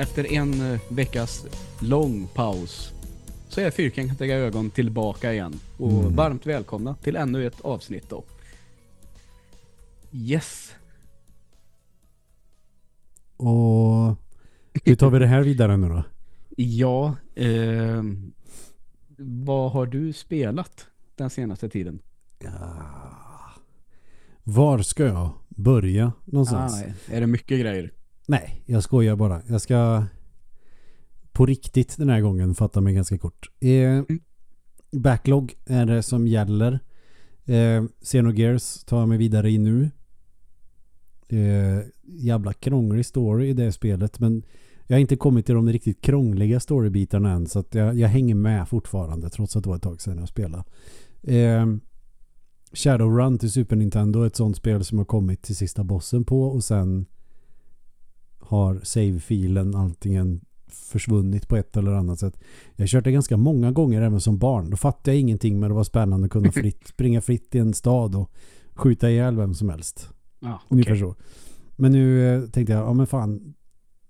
efter en eh, veckas lång paus så är Fyrkantiga ögon tillbaka igen. Och Mm. varmt välkomna till ännu ett avsnitt då. Yes. Och hur tar vi det här vidare nu då? Ja, eh, vad har du spelat den senaste tiden? Var ska jag börja någonstans? Ah, är det mycket grejer? Nej, jag skojar bara. Jag ska på riktigt den här gången fatta mig ganska kort. Eh, backlog är det som gäller. Eh, Xenogears tar jag mig vidare i nu. Eh, jävla krånglig story i det spelet men jag har inte kommit till de riktigt krångliga storybitarna än så att jag, jag hänger med fortfarande trots att det var ett tag sedan jag spelade. Eh, Shadowrun till Super Nintendo är ett sånt spel som har kommit till sista bossen på och sen har save-filen antingen försvunnit på ett eller annat sätt. Jag kört det ganska många gånger även som barn. Då fattade jag ingenting men det var spännande att kunna fritt, springa fritt i en stad och skjuta ihjäl vem som helst. Ja, Ungefär okej. så. Men nu eh, tänkte jag, ja men fan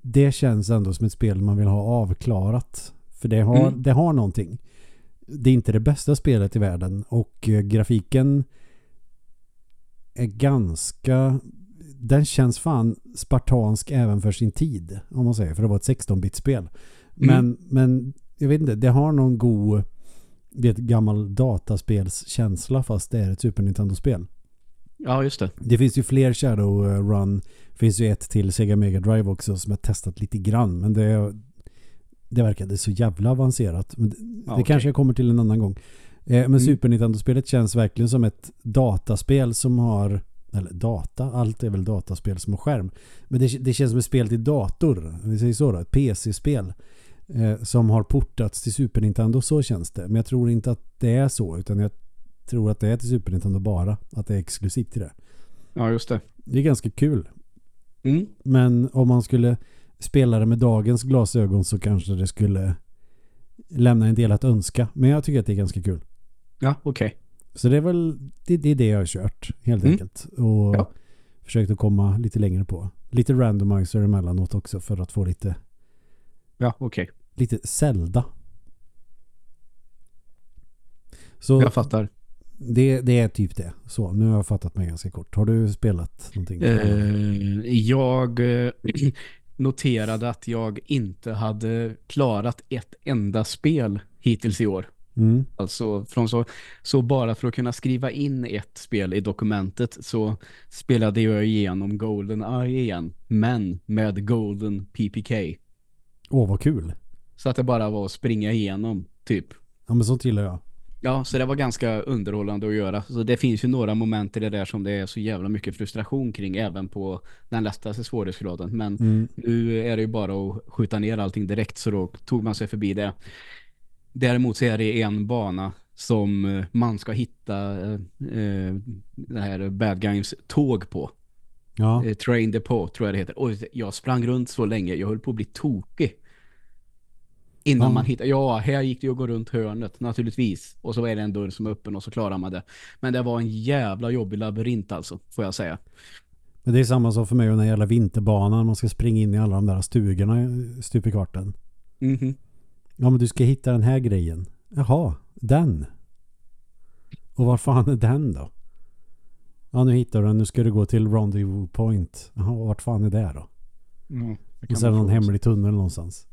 det känns ändå som ett spel man vill ha avklarat. För det har, Mm. det har någonting. Det är inte det bästa spelet i världen och eh, grafiken är ganska den känns fan spartansk även för sin tid om man säger för det var ett 16-bit-spel. Men, Mm. men jag vet inte, det har någon god det är ett gammal dataspelskänsla fast det är ett Super Nintendo-spel. Ja, just det. Det finns ju fler Shadowrun. Det finns ju ett till Sega Mega Drive också som jag testat lite grann. Men det, det verkade så jävla avancerat. Men det, Ja, det okej. kanske jag kommer till en annan gång. Eh, men Mm. Super Nintendo-spelet känns verkligen som ett dataspel som har eller data, allt är väl dataspel som har skärm. Men det, det känns som ett spel till dator. Vi säger så då, ett PC-spel. Eh, som har portats till Super Nintendo, så känns det. Men jag tror inte att det är så, utan jag tror att det är till Super Nintendo bara. Att det är exklusivt till det. Ja, just det. Det är ganska kul. Mm. Men om man skulle spela det med dagens glasögon så kanske det skulle lämna en del att önska. Men jag tycker att det är ganska kul. Ja, okej. Så det är väl det, det, är det jag har kört helt Mm. enkelt. Och Ja. försökt att komma lite längre på. Lite randomizer emellanåt också för att få lite, Ja, okej. lite Zelda. Så Jag fattar. det, det är typ det. Så nu har jag fattat mig ganska kort. Har du spelat någonting? Eh, jag eh, noterade att jag inte hade klarat ett enda spel hittills i år. Mm. Alltså från så, så bara för att kunna skriva in ett spel i dokumentet så spelade jag igenom Golden Eye igen. Men med Golden PPK. Åh, vad kul. Så att det bara var att springa igenom typ. Ja, men sånt gillar jag. Ja, så det var ganska underhållande att göra. Så det finns ju några moment i det där som det är så jävla mycket frustration kring även på den lättaste svårighetsgraden. Men Mm. nu är det ju bara att skjuta ner allting direkt så då tog man sig förbi det. Däremot så är det en bana som eh, man ska hitta eh, eh, det här Bad Guys tåg på. Ja. Eh, Train Depot tror jag det heter. Och jag sprang runt så länge. Jag höll på att bli tokig. Innan Ja. man hittar, ja här gick det ju att gå runt hörnet naturligtvis. Och så är det en dörr som är öppen och så klarar man det. Men det var en jävla jobbig labyrint alltså, får jag säga. Men det är samma som för mig och den jävla vinterbanan. Man ska springa in i alla de där stugorna stup i kvarten. Mhm. Ja men du ska hitta den här grejen. Jaha, den. Och var fan är den då? Ja nu hittar du den. Nu ska du gå till Rendezvous Point. Jaha, vart fan är det då? Mm, det Och man någon hemlig tunnel någonstans.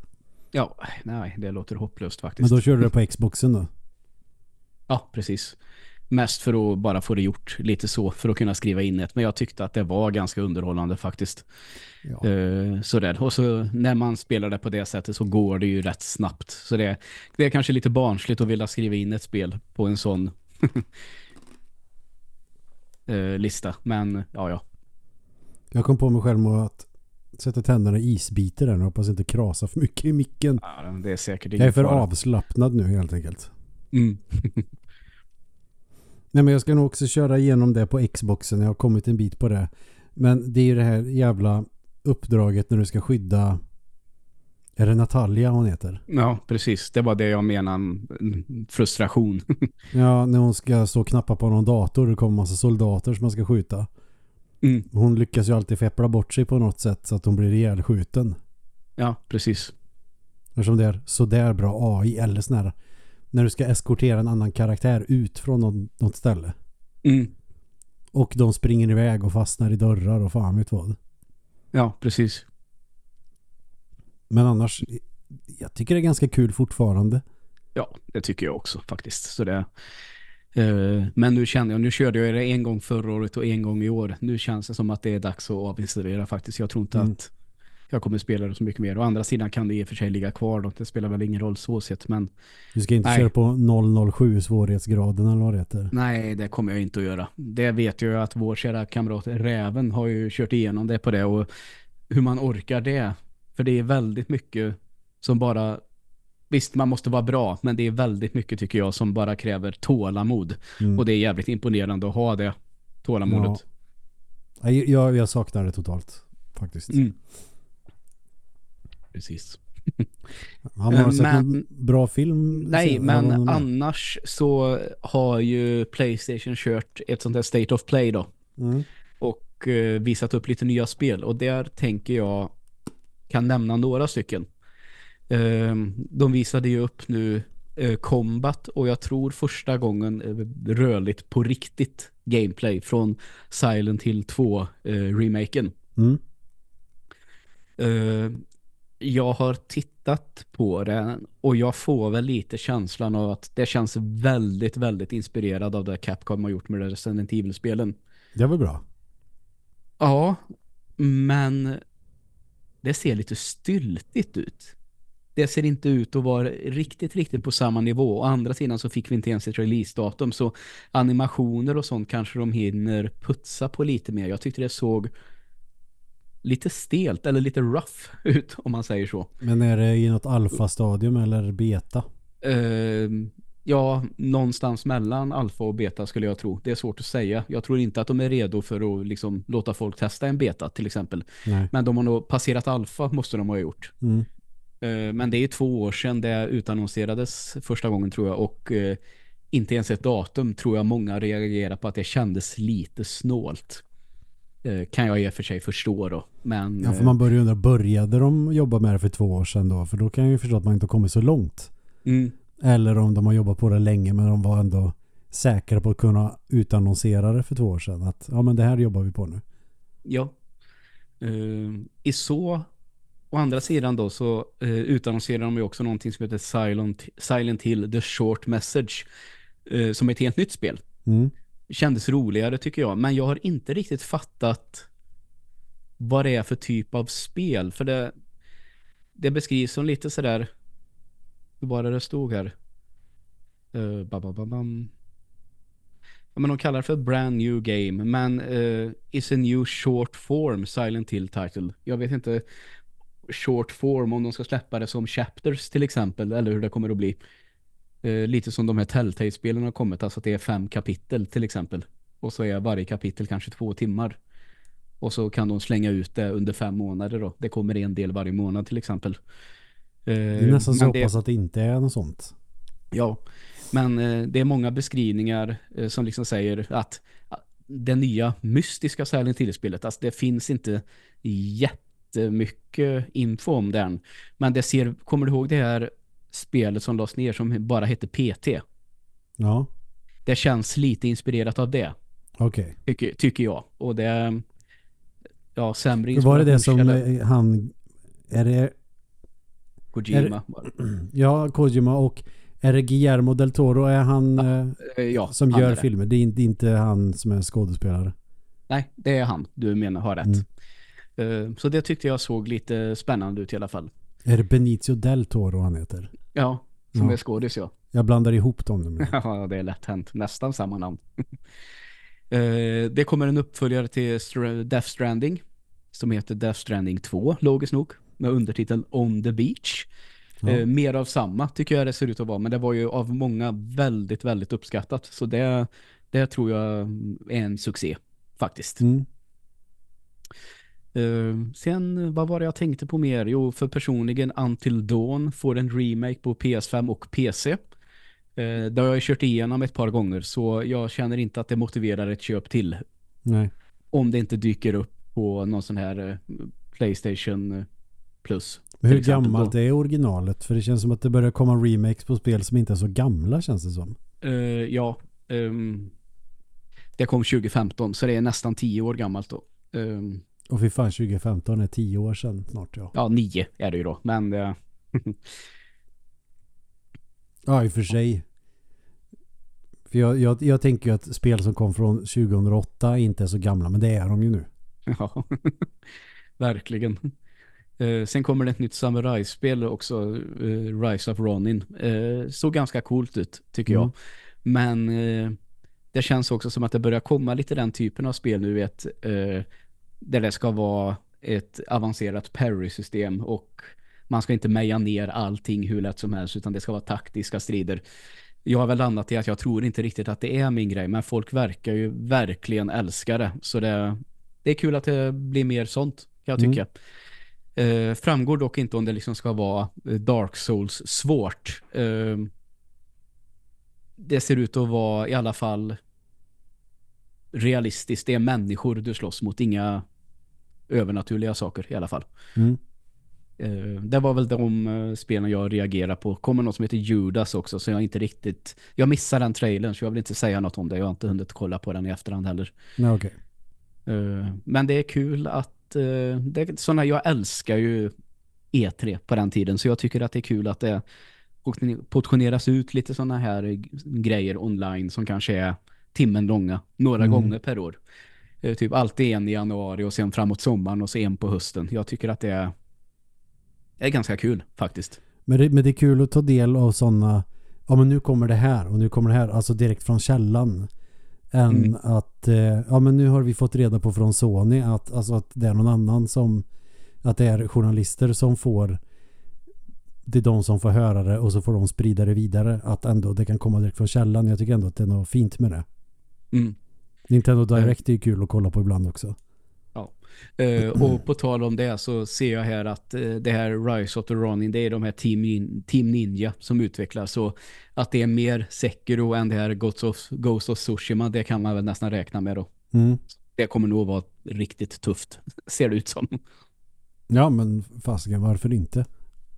Ja, nej, det låter hopplöst Men faktiskt. då kör du på Xboxen då? Ja, precis. Mest för att bara få det gjort lite så för att kunna skriva in ett. Men jag tyckte att det var ganska underhållande faktiskt. Ja. Eh, sådär. Och så när man spelar det på det sättet så går det ju rätt snabbt. Så det, det är kanske lite barnsligt att vilja skriva in ett spel på en sån eh, lista. Men ja, ja. Jag kom på mig själv med att sätta tänderna i isbitar där. och Hoppas inte krasa för mycket i micken. ja det är säkert Jag är för fara. avslappnad nu helt enkelt. Mm. Nej men jag ska nog också köra igenom det på Xboxen. Jag har kommit en bit på det. Men det är ju det här jävla uppdraget när du ska skydda är det Natalia hon heter? Ja, precis. Det var det jag menar. mm, Frustration. Ja, när hon ska stå och knappa på någon dator. Det kommer massa soldater som man ska skjuta. Mm. Hon lyckas ju alltid feppla bort sig på något sätt så att hon blir ihjälskjuten. Ja, precis. Eftersom det är sådär bra AI eller sån här när du ska eskortera en annan karaktär ut från något, något ställe. Mm. Och de springer iväg och fastnar i dörrar och fan vet vad. Ja, precis. Men annars, jag tycker det är ganska kul fortfarande. Ja, det tycker jag också faktiskt. Så det, eh, men nu känner jag, nu körde jag det en gång förra året och en gång i år. Nu känns det som att det är dags att avinstallera faktiskt. Jag tror inte Mm. att jag kommer spela det så mycket mer. Å andra sidan kan det i och för sig ligga kvar då. Det spelar väl ingen roll så sett. Men Du ska inte Nej. köra på 007 svårighetsgraden eller vad det heter. nej, det kommer jag inte att göra. Det vet jag att vår kära kamrat Räven har ju kört igenom det på det. Och hur man orkar det. För det är väldigt mycket som bara... Visst, man måste vara bra. Men det är väldigt mycket tycker jag som bara kräver tålamod. Mm. Och det är jävligt imponerande att ha det tålamodet. Nej, Jag, jag saknar det totalt faktiskt. Mm. Precis. Har man sett Men- någon bra film? Nej, men annars så har ju Playstation kört ett sånt där State of Play då. Mm. Och eh, visat upp lite nya spel. Och där tänker jag kan nämna några stycken. Ehm, de visade ju upp nu eh, Combat och jag tror första gången eh, rörligt på riktigt gameplay från Silent Hill 2 eh, remaken. Mm. Eh, jag har tittat på det och jag får väl lite känslan av att det känns väldigt, väldigt inspirerad av det Capcom har gjort med de Resident Evil-spelen. Det var bra. Ja, men det ser lite styltigt ut. Det ser inte ut att vara riktigt, riktigt på samma nivå. Å andra sidan så fick vi inte ens ett releasedatum så animationer och sånt kanske de hinner putsa på lite mer. Jag tyckte det såg lite stelt eller lite rough ut om man säger så. Men är det i något alfa-stadium eller beta? Eh, ja, någonstans mellan alfa och beta skulle jag tro. Det är svårt att säga. Jag tror inte att de är redo för att liksom låta folk testa en beta till exempel. Nej. Men de har nog passerat alfa måste de ha gjort. Mm. Eh, men det är två år sedan det utannonserades första gången tror jag och eh, inte ens ett datum tror jag många reagerar på att det kändes lite snålt. Eh, kan jag i och för sig förstå då. Men Ja, för man börjar ju undra, började de jobba med det för två år sedan då? För då kan jag ju förstå att man inte har kommit så långt. mm, Eller om de har jobbat på det länge men de var ändå säkra på att kunna utannonsera det för två år sedan. Att ja men det här jobbar vi på nu. Ja. Uh, I så, å andra sidan då så uh, utannonserar de ju också någonting som heter Silent, Silent Hill The Short Message eh, som är ett helt nytt spel. Mm. Kändes roligare tycker jag, men jag har inte riktigt fattat vad det är för typ av spel, för det det beskrivs som lite sådär hur var det det stod här? Eh, uh, babababam. Ja, men de kallar det för brand new game men uh, is a new short form Silent Hill title. Jag vet inte short form om de ska släppa det som chapters till exempel eller hur det kommer att bli. Eh, lite som de här Telltale-spelen har kommit, alltså att det är fem kapitel till exempel. Och så är varje kapitel kanske två timmar. Och så kan de slänga ut det under fem månader då. Det kommer en del varje månad till exempel. Eh, Det är nästan så jag det- hoppas att det inte är något sånt. Ja, men eh, det är många beskrivningar eh, som liksom säger att det nya mystiska Silent Hill-spelet, alltså det finns inte jättemycket info om den. Men det ser, kommer du ihåg det här spelet som lades ner som bara hette PT? Ja, Det känns lite inspirerat av det, okej. tycker, tycker jag. Och det, ja, sämre Okay. Var det det som eh, han... Är det... Kojima. Ja, Kojima och är det Guillermo del Toro? Är han eh, Eh, ja, som han är gör det. filmer? Det är inte, inte han som är skådespelare. Nej, det är han. Du menar har rätt. Mm. Eh, Så det tyckte jag såg lite spännande ut i alla fall. Är det Benicio del Toro han heter? Ja, som Ja. är skådis ja. Jag blandar ihop dem nu. Ja, det är lätt hänt. Nästan samma namn. Eh, det kommer en uppföljare till Death Stranding som heter Death Stranding 2, logiskt nog, med undertiteln On the Beach. Ja. Eh, mer av samma tycker jag det ser ut att vara, men det var ju av många väldigt, väldigt uppskattat. Så det, det tror jag är en succé, faktiskt. Mm. Eh, sen, vad var det jag tänkte på mer? Jo, för personligen Until Dawn får en remake på PS5 och PC. Eh, det har jag kört igenom ett par gånger så jag känner inte att det motiverar ett köp till. Nej. Om det inte dyker upp på någon sån här eh, Playstation Plus. Men hur gammalt då. är originalet? För det känns som att det börjar komma remakes på spel som inte är så gamla känns det som. Ja, ehm, det kom 2015 så det är nästan 10 år gammalt då. Ehm, Och fy fan 2015 är 10 år sedan snart ja. ja, 9 är det ju då. Men eh, Ja i och för sig. För jag, jag, jag tänker ju att spel som kom från 2008 inte är så gamla men det är de ju nu. ja, verkligen. Eh, sen kommer det ett nytt samurajspel också, eh, Rise of Ronin. Eh, såg ganska coolt ut tycker Mm. jag. Men eh, det känns också som att det börjar komma lite den typen av spel nu vet, där det ska vara ett avancerat parry-system och man ska inte meja ner allting hur lätt som helst utan det ska vara taktiska strider. Jag har väl landat i att jag tror inte riktigt att det är min grej men folk verkar ju verkligen älska det. Så det, det är kul att det blir mer sånt kan jag Mm. tycka. Eh, framgår dock inte om det liksom ska vara eh, Dark Souls svårt. Eh, det ser ut att vara i alla fall realistiskt. Det är människor du slåss mot, inga övernaturliga saker i alla fall. Mm. Eh, det var väl de eh, spelen jag reagerar på. Kommer något som heter Judas också så jag inte riktigt... Jag missar den trailern så jag vill inte säga något om det. Jag har inte hunnit kolla på den i efterhand heller. Nej okej. Eh, men det är kul att... det såna, jag älskar ju E3 på den tiden så jag tycker att det är kul att det portioneras ut lite sådana här grejer online som kanske är timmen långa, några Mm. gånger per år. Eh, typ alltid en i januari och sen framåt sommaren och så en på hösten. Jag tycker att det är, är ganska kul faktiskt. Men det, men det är kul att ta del av sådana ja men nu kommer det här och nu kommer det här alltså direkt från källan än Mm. att eh, ja men nu har vi fått reda på från Sony att, alltså att det är någon annan som att det är journalister som får det är de som får höra det och så får de sprida det vidare att ändå det kan komma direkt från källan jag tycker ändå att det är något fint med det Mm. Nintendo Direct är ju kul att kolla på ibland också Eh, och på tal om det så ser jag här att eh, det här Rise of the Ronin det är de här Team, Team Ninja som utvecklar så att det är mer Sekiro än det här Ghost of, Ghost of Tsushima det kan man väl nästan räkna med då. mm. Det kommer nog vara riktigt tufft ser det ut som. ja men fasiken varför inte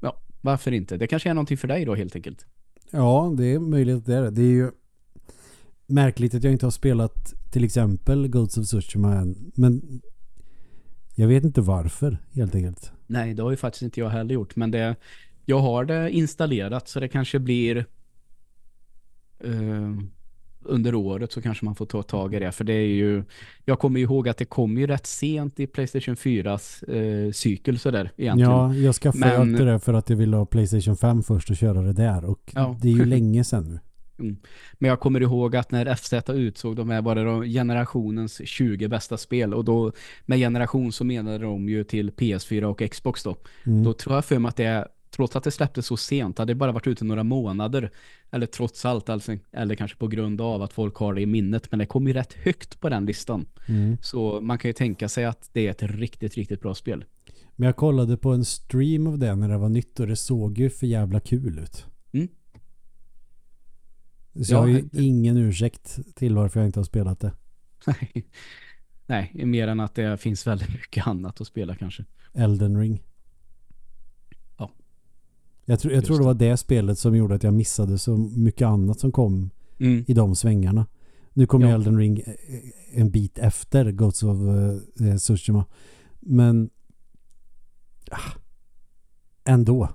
Ja, varför inte? Det kanske är någonting för dig då helt enkelt. Ja, det är möjligt det är det. Det är ju märkligt att jag inte har spelat till exempel Ghosts of Tsushima än. Men jag vet inte varför helt enkelt. Nej, det har ju faktiskt inte jag heller gjort. Men det, jag har det installerat så det kanske blir eh, under året så kanske man får ta tag i det. För det är ju, jag kommer ihåg att det kom ju rätt sent i Playstation 4s eh, cykel sådär egentligen. Ja, jag skaffade Men- det för att jag ville ha Playstation 5 först och köra det där. Och Ja. det är ju länge sedan nu. Men jag kommer ihåg att när FZ utsåg de här var det de generationens 20 bästa spel och då med generation så menade de ju till PS4 och Xbox då. Mm. Då tror jag för mig att det är, trots att det släpptes så sent, hade det bara varit ute några månader. Eller trots allt, alltså, eller kanske på grund av att folk har det i minnet. Men det kom ju rätt högt på den listan. Mm. Så man kan ju tänka sig att det är ett riktigt, riktigt bra spel. Men jag kollade på en stream av det när det var nytt och det såg ju för jävla kul ut. Så jag har ju Ja, ingen ursäkt till varför jag inte har spelat det. Nej. Nej, mer än att det finns väldigt mycket annat att spela kanske. Elden Ring. Ja. Jag, tror jag tror det var det spelet som gjorde att jag missade så mycket annat som kom Mm. i de svängarna. Nu kommer Ja. Elden Ring eh, en bit efter Ghosts of uh, Tsushima. Men ah, ändå.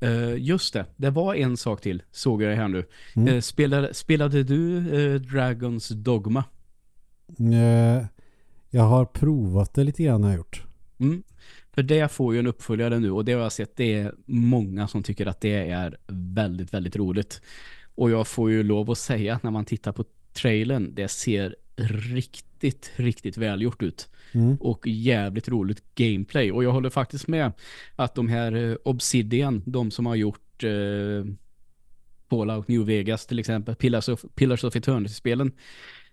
Eh, just det, det var en sak till, såg jag här nu. Mm. Eh, spelade, spelade du eh, Dragons Dogma? Jag har provat det lite grann har jag gjort. Mm. För det får ju en uppföljare nu och det har jag sett, det är många som tycker att det är väldigt, väldigt roligt. Och jag får ju lov att säga att när man tittar på trailern, det ser riktigt, riktigt välgjort ut. Mm. och jävligt roligt gameplay. Och jag håller faktiskt med att de här eh, Obsidian, de som har gjort eh, Fallout New Vegas till exempel, Pillars of, Pillars of Eternity-spelen,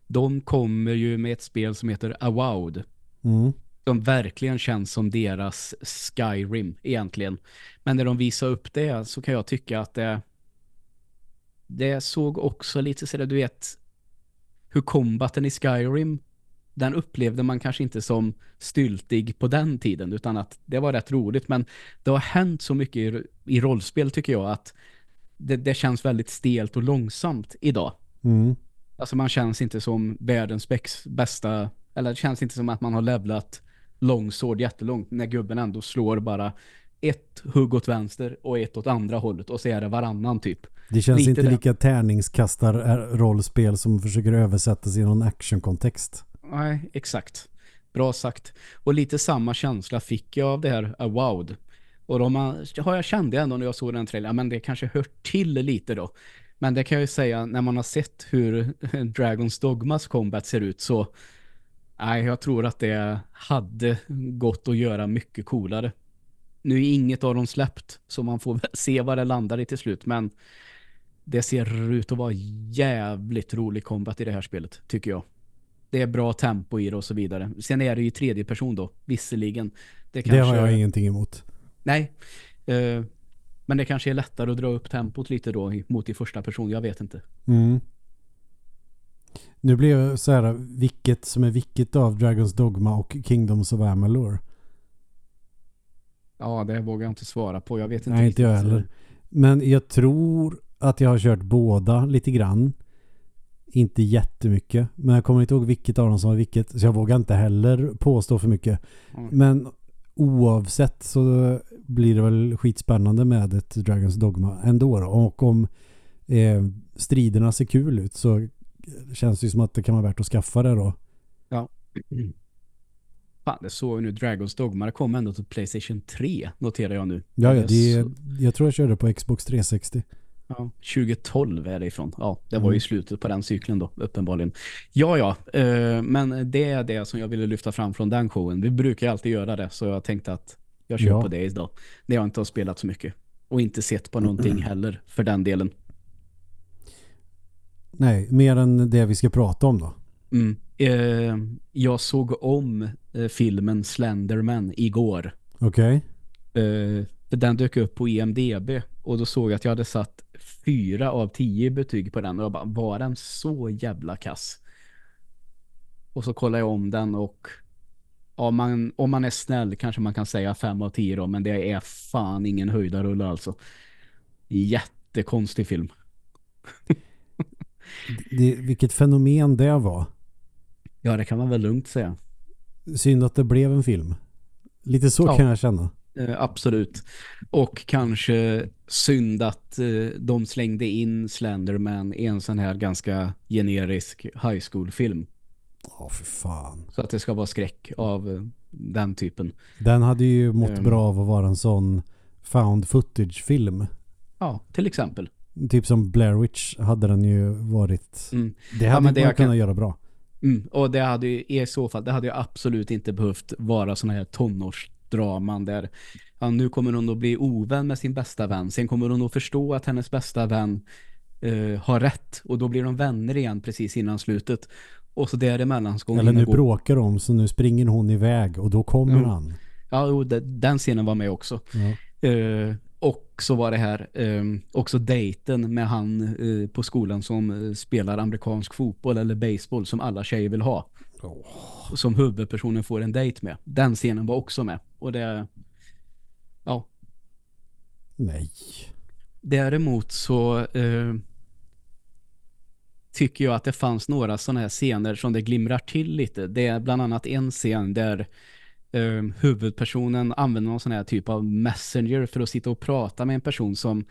de kommer ju med ett spel som heter Avowed. Mm. Som verkligen känns som deras Skyrim egentligen. Men när de visar upp det så kan jag tycka att det det såg också lite sådär, du vet hur kombaten i Skyrim den upplevde man kanske inte som styltig på den tiden utan att det var rätt roligt men det har hänt så mycket i, i rollspel tycker jag att det, det känns väldigt stelt och långsamt idag. Mm. Alltså man känns inte som världens bästa eller det känns inte som att man har levlat långsård jättelångt när gubben ändå slår bara ett hugg åt vänster och ett åt andra hållet och så är det varannan typ. Det känns Lite inte det. lika tärningskastar rollspel som försöker översättas i någon actionkontext. Nej, exakt. Bra sagt. Och lite samma känsla fick jag av det här Awowed. Och de har jag kände ändå när jag såg den trailern, men det kanske hör till lite då. Men det kan jag ju säga, när man har sett hur Dragons Dogmas combat ser ut så nej, jag tror att det hade gått att göra mycket coolare. Nu är inget av dem släppt så man får se vad det landar i till slut, men det ser ut att vara jävligt rolig combat i det här spelet, tycker jag. Det är bra tempo i det och så vidare. Sen är det ju tredje person då, visserligen. Det, kanske... det har jag ingenting emot. Nej, uh, men det kanske är lättare att dra upp tempot lite då mot i första person, jag vet inte. Mm. Nu blir jag så här, vilket som är vilket av Dragons Dogma och Kingdoms of Amalur? Ja, det vågar jag inte svara på. Jag vet inte Nej, inte jag heller. Men jag tror att jag har kört båda lite grann. Inte jättemycket. Men jag kommer inte ihåg vilket av dem som var vilket. Så jag vågar inte heller påstå för mycket. Mm. Men oavsett så blir det väl skitspännande med ett Dragons Dogma ändå. Då. Och om eh, striderna ser kul ut så känns det som att det kan vara värt att skaffa det då. Ja. Fan, det såg nu Dragons Dogma. Det kom ändå till Playstation 3, noterar jag nu. Ja, ja det jag tror jag körde på Xbox 360. Ja, 2012 är det ifrån. Ja, det var ju mm. slutet på den cykeln då, uppenbarligen. Ja, ja, eh, men det är det som jag ville lyfta fram från den showen. Vi brukar alltid göra det, så jag tänkte att jag kör ja. på det idag. När jag inte har spelat så mycket. Och inte sett på någonting heller, för den delen. Nej, mer än det vi ska prata om då. Mm. Eh, jag såg om eh, filmen Slenderman igår. Okej. Okay. Eh, den dök upp på IMDB och då såg jag att jag hade satt fyra av tio betyg på den och jag bara, var den så jävla kass? Och så kollade jag om den och ja, man, om man är snäll kanske man kan säga fem av tio då, men det är fan ingen höjdarulle alltså. Jättekonstig film. det, vilket fenomen det var. Ja, det kan man väl lugnt säga. Synd att det blev en film. Lite så ja. kan jag känna. Eh, absolut. Och kanske synd att eh, de slängde in Slenderman i en sån här ganska generisk high school-film. Ja, för fan. Så att det ska vara skräck av eh, den typen. Den hade ju mått um, bra av att vara en sån found footage-film. Ja, till exempel. Typ som Blair Witch hade den ju varit. Mm. Det hade ja, man kunnat kan... göra bra. Mm, och det hade ju i så fall, det hade ju absolut inte behövt vara såna här tonårsdraman där ja, nu kommer hon att bli ovän med sin bästa vän. Sen kommer hon att förstå att hennes bästa vän uh, har rätt. Och då blir de vänner igen precis innan slutet. Och så däremellan ska hon Eller nu gå... bråkar de så nu springer hon iväg och då kommer mm. han. Ja, den scenen var med också. Ja. Uh, och så var det här um, också dejten med han uh, på skolan som uh, spelar amerikansk fotboll eller baseball som alla tjejer vill ha. Oh. Som huvudpersonen får en dejt med. Den scenen var också med. Och det... Ja. Nej. Däremot så uh, tycker jag att det fanns några sådana här scener som det glimrar till lite. Det är bland annat en scen där eh, huvudpersonen använder någon sån här typ av messenger för att sitta och prata med en person som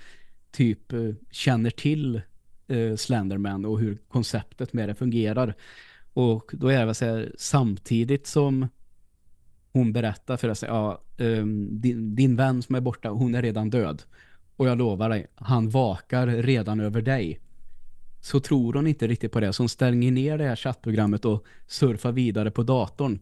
typ eh, känner till eh, Slenderman och hur konceptet med det fungerar. Och då är det väl så här, samtidigt som hon berättar för att säga, ja, ehm, din, din vän som är borta, hon är redan död. Och jag lovar dig, han vakar redan över dig. Så tror hon inte riktigt på det. Så hon stänger ner det här chattprogrammet och surfar vidare på datorn.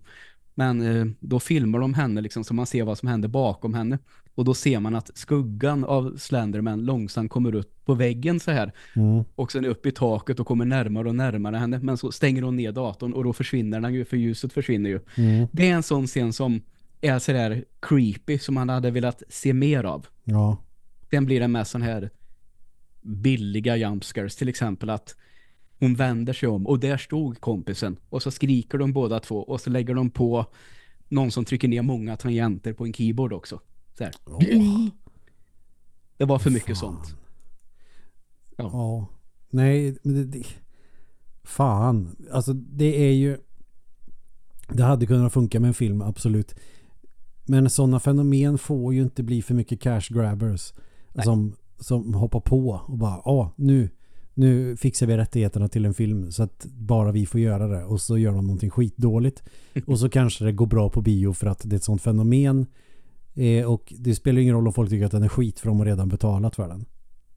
Men eh, då filmar de henne liksom så man ser vad som händer bakom henne. Och då ser man att skuggan av Slenderman långsamt kommer upp på väggen så här. Mm. Och sen upp i taket och kommer närmare och närmare henne. Men så stänger hon ner datorn och då försvinner den ju, för ljuset försvinner ju. Mm. Det är en sån scen som är så där creepy som man hade velat se mer av. Ja. Sen blir det med sån här billiga jumpscares. Till exempel att hon vänder sig om och där stod kompisen. Och så skriker de båda två och så lägger de på någon som trycker ner många tangenter på en keyboard också. Så här. Det var för mycket Fan. sånt. Ja. ja. Nej, men det, det... Fan. Alltså det är ju... Det hade kunnat funka med en film, absolut. Men sådana fenomen får ju inte bli för mycket cash grabbers. Nej. Som, som hoppar på och bara, ja nu, nu fixar vi rättigheterna till en film så att bara vi får göra det. Och så gör de någonting skitdåligt. och så kanske det går bra på bio för att det är ett sånt fenomen. Eh, och det spelar ingen roll om folk tycker att den är skit för de har redan betalat för den.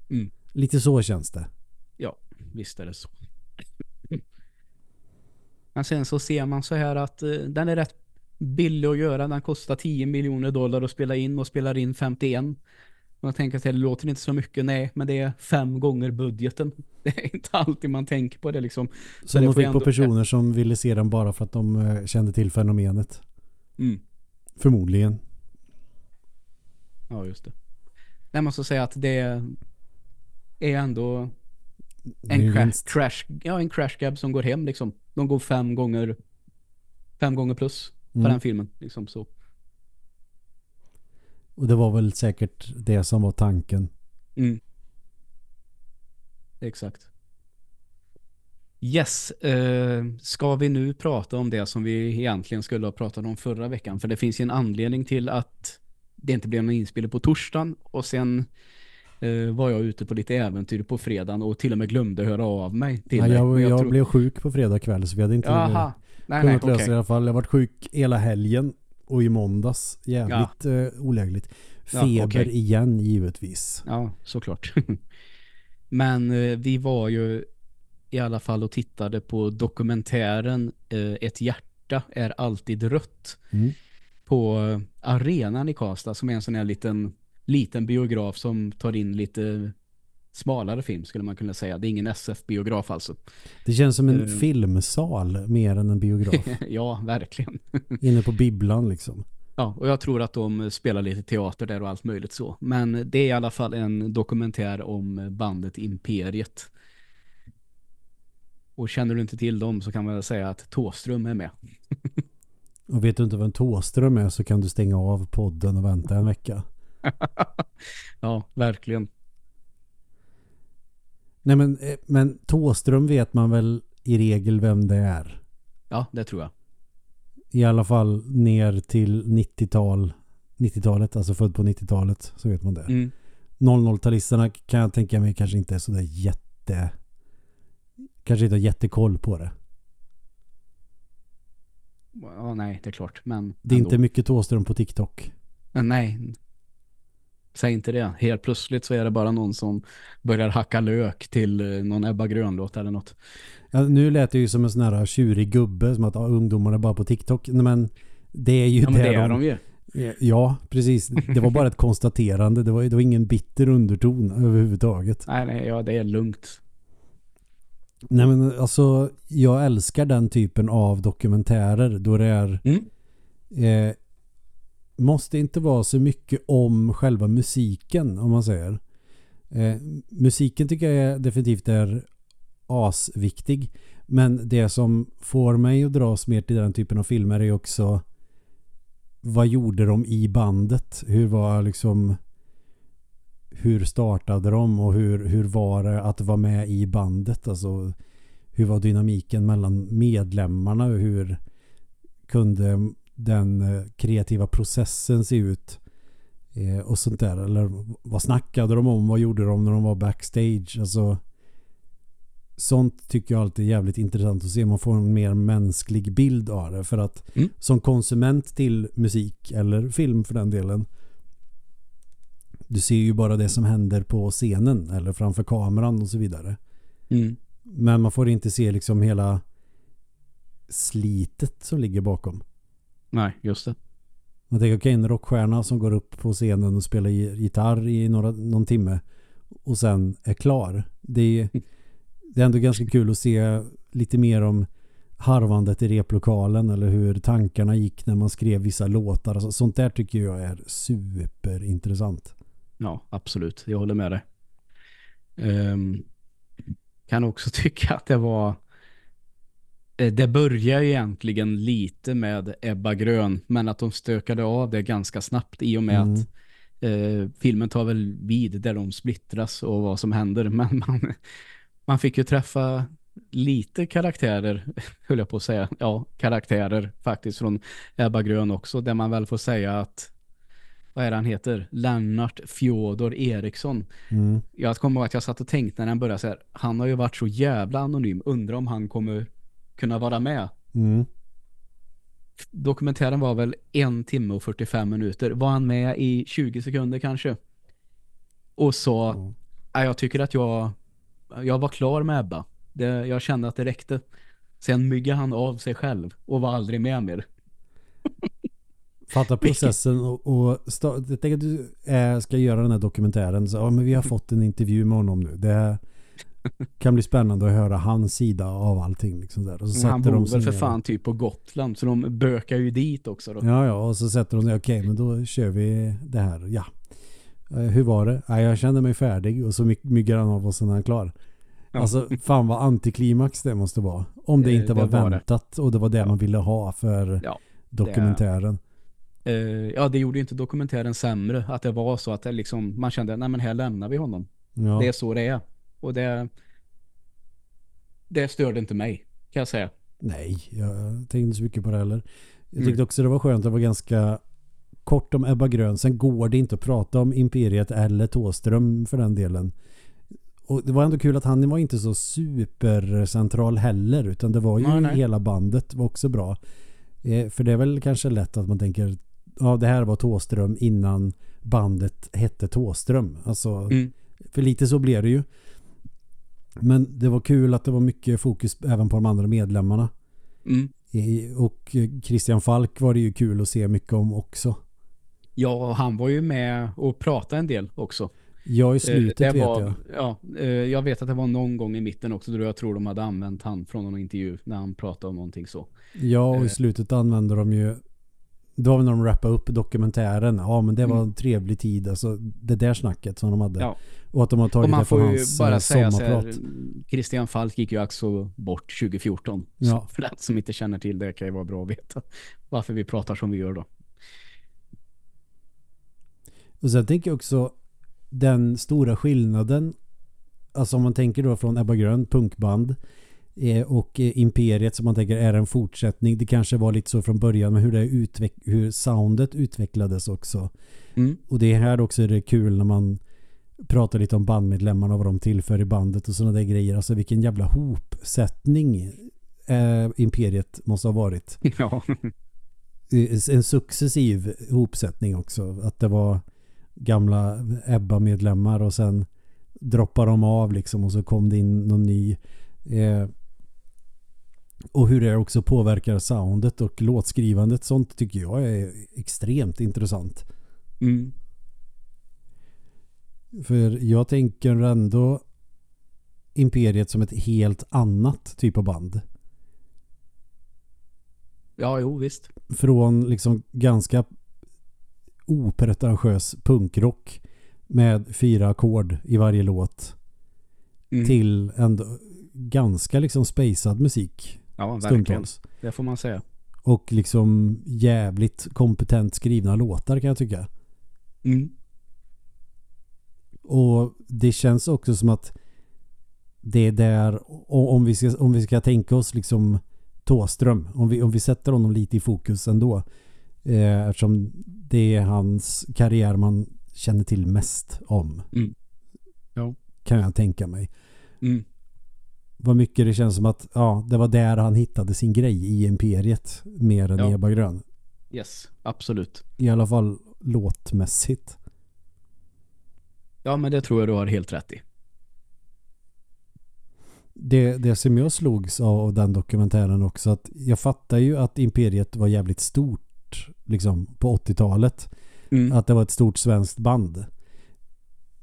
Mm. Lite så känns det. Ja, visst är det så. Men sen så ser man så här att eh, den är rätt billig att göra. Den kostar 10 miljoner dollar att spela in och spelar in 51. Jag tänker att det låter inte så mycket, nej, men det är fem gånger budgeten. Det är inte alltid man tänker på det liksom. Som det de fick på personer som ville se den bara för att de eh, kände till fenomenet. Mm. Förmodligen. Ja, just det. Man ska säga att det är ändå Det en crash, crash, ja, en crash cab som går hem liksom. De går fem gånger fem gånger plus på Mm. den filmen. Liksom så. Och det var väl säkert det som var tanken. Mm. Exakt. Yes, eh, ska vi nu prata om det som vi egentligen skulle ha pratat om förra veckan? För det finns ju en anledning till att det inte blev någon inspelning på torsdagen och sen eh, var jag ute på lite äventyr på fredagen och till och med glömde höra av mig till Ja, dig. jag Men jag, tror- blev sjuk på fredag kväll så vi hade inte Jaha, nej, nej, kunnat lösa okej. det i alla fall. Jag har varit sjuk hela helgen och i måndags. Jävligt eh, olägligt. Ja, Feber okej. igen givetvis. Ja, såklart. Men eh, vi var ju i alla fall och tittade på dokumentären eh, Ett hjärta är alltid rött Mm. på eh, arenan i Karlstad som är en sån här liten, liten biograf som tar in lite smalare film skulle man kunna säga. Det är ingen SF-biograf alltså. Det känns som en Eh. filmsal mer än en biograf. ja, verkligen. Inne på bibblan liksom. Ja, och jag tror att de spelar lite teater där och allt möjligt så. Men det är i alla fall en dokumentär om bandet Imperiet. Och känner du inte till dem så kan man säga att Tåström är med. Och vet du inte en tåström är så kan du stänga av podden och vänta en vecka. ja, verkligen. Nej men, eh, men Tåström vet man väl i regel vem det är. Ja, det tror jag. I alla fall ner till 90-tal. 90-talet, alltså född på 90-talet så vet man det. Mm. 00-talisterna kan jag tänka mig kanske inte är sådär jätte... Kanske inte har jättekoll på det. Ja, nej, det är klart. Men Det är inte mycket Tåström på TikTok. Nej. Säg inte det. Helt plötsligt så är det bara någon som börjar hacka lök till eh, någon Ebba Grönlåt eller något. Ja, nu lät det ju som en sån här tjurig gubbe som att ja, ungdomarna är bara på TikTok. Nej, Men det är ju Ja, där det är de ju. Ja, precis. Det var bara ett konstaterande. Det var, det var ingen bitter underton överhuvudtaget. Nej, nej, ja, det är lugnt. Nej men alltså, jag älskar den typen av dokumentärer då det är Mm. eh, måste inte vara så mycket om själva musiken om man säger. Eh, musiken tycker jag definitivt är asviktig. Men det som får mig att dras mer till den typen av filmer är också vad gjorde de i bandet? Hur var liksom hur startade de och hur, hur var det att vara med i bandet? Alltså hur var dynamiken mellan medlemmarna och hur kunde den eh, kreativa processen se ut eh, och sånt där. Eller vad snackade de om? Vad gjorde de när de var backstage? Alltså sånt tycker jag alltid är jävligt intressant att se. Man får en mer mänsklig bild av det. För att Mm. som konsument till musik eller film för den delen du ser ju bara det som händer på scenen eller framför kameran och så vidare. Mm. men man får inte se liksom hela slitet som ligger bakom Nej, just det. Man tänker okej, en rockstjärna som går upp på scenen och spelar gi- gitarr i några, någon timme och sen är klar. Det är, det är ändå ganska kul att se lite mer om harvandet i replokalen eller hur tankarna gick när man skrev vissa låtar. Alltså, sånt där tycker jag är superintressant. Ja, absolut. Jag håller med dig. Ehm, kan också tycka att det var det börjar ju egentligen lite med Ebba Grön men att de stökade av det ganska snabbt i och med Mm. att eh, filmen tar väl vid där de splittras och vad som händer men man, man fick ju träffa lite karaktärer höll jag på att säga, ja karaktärer faktiskt från Ebba Grön också där man väl får säga att vad är det han heter? Lennart Fjodor Eriksson Mm. jag kommer ihåg att jag satt och tänkte när den började så här, han har ju varit så jävla anonym, undrar om han kommer kunna vara med. Mm. Dokumentären var väl en timme och 45 minuter. Var han med i 20 sekunder kanske? Och sa. "Nej, jag tycker att jag jag var klar med Ebba. Det, jag kände att det räckte. Sen myggade han av sig själv och var aldrig med mer. Fatta processen och, och jag tänker att du eh, ska göra den här dokumentären. Så, ja, men vi har fått en intervju med honom nu. Det kan bli spännande att höra hans sida av allting. Liksom där. Och så han de bor sig väl för ner. fan typ på Gotland så de bökar ju dit också då. Ja, ja, och så sätter de sig. Okej, men då kör vi det här. Ja. Eh, hur var det? Ja, jag kände mig färdig och så my- myggar han av och sen är han klar. Ja. Alltså, fan vad antiklimax det måste vara. Om det Eh, inte det var, var det. väntat och det var det Ja. man ville ha för Ja, dokumentären. Eh, ja, det gjorde ju inte dokumentären sämre att det var så att det liksom, man kände, nej men här lämnar vi honom. Ja. Det är så det är. Och det det störde inte mig, kan jag säga. Nej, jag tänkte inte så mycket på det heller. Jag Mm. tyckte också det var skönt att det var ganska kort om Ebba Grön. Sen går det inte att prata om Imperiet eller Tåström för den delen. Och det var ändå kul att han var inte så supercentral heller utan det var ju Nej, nej. hela bandet var också bra. Eh, för det är väl kanske lätt att man tänker ja det här var Tåström innan bandet hette Tåström. Alltså, Mm. för lite så blev det ju. Men det var kul att det var mycket fokus även på de andra medlemmarna. Mm. I- Och Christian Falk var det ju kul att se mycket om också. Ja, han var ju med och pratade en del också. Ja, i Eh, slutet det vet var, jag. Ja, eh, jag vet att det var någon gång i mitten också då jag tror de hade använt han från någon intervju när han pratade om någonting så. Ja, och i eh. slutet använder de ju det var väl när de rappade upp dokumentären. Ja, men det var Mm. en trevlig tid. Alltså det där snacket som de hade. Ja. Och att de har tagit man det från hans bara eh, säga så sommarprat. här, Christian Falk gick ju också bort 2014. Ja. Så för den som inte känner till det kan ju vara bra att veta varför vi pratar som vi gör då. Och sen tänker jag också den stora skillnaden. Alltså om man tänker då från Ebba Grön, punkband. Eh, och eh, Imperiet som man tänker är en fortsättning. Det kanske var lite så från början. Men hur, det utveck- hur soundet utvecklades också. Mm. Och det är här också är det kul när man pratar lite om bandmedlemmarna och vad de tillför i bandet och sådana där grejer. Alltså vilken jävla hopsättning eh, Imperiet måste ha varit. Ja. Eh, En successiv hopsättning också. Att det var gamla Ebba-medlemmar och sen droppar de av liksom och så kom det in någon ny. Eh, och hur det också påverkar soundet och låtskrivandet. Sånt tycker jag är extremt intressant. Mm. För jag tänker ändå Imperiet som ett helt annat typ av band. Ja, jo visst. Från liksom ganska opretentiös punkrock med fyra ackord i varje låt Mm. till ändå ganska liksom spacad musik Ja, verkligen. stundtals. Det får man säga. Och liksom jävligt kompetent skrivna låtar kan jag tycka. Mm. Och det känns också som att det är där, om vi ska, om vi ska tänka oss liksom Tåström, om vi, om vi sätter honom lite i fokus ändå. Eh, eftersom det är hans karriär man känner till mest om. Mm. Ja. Kan jag tänka mig. Mm. Vad mycket det känns som att ja, det var där han hittade sin grej i Imperiet mer än Ja. Ebba Grön. Yes, absolut. I alla fall låtmässigt. Ja, men det tror jag du har helt rätt i. Det, det som jag slogs av den dokumentären också att jag fattar ju att Imperiet var jävligt stort liksom på 80-talet. Mm. Att det var ett stort svenskt band.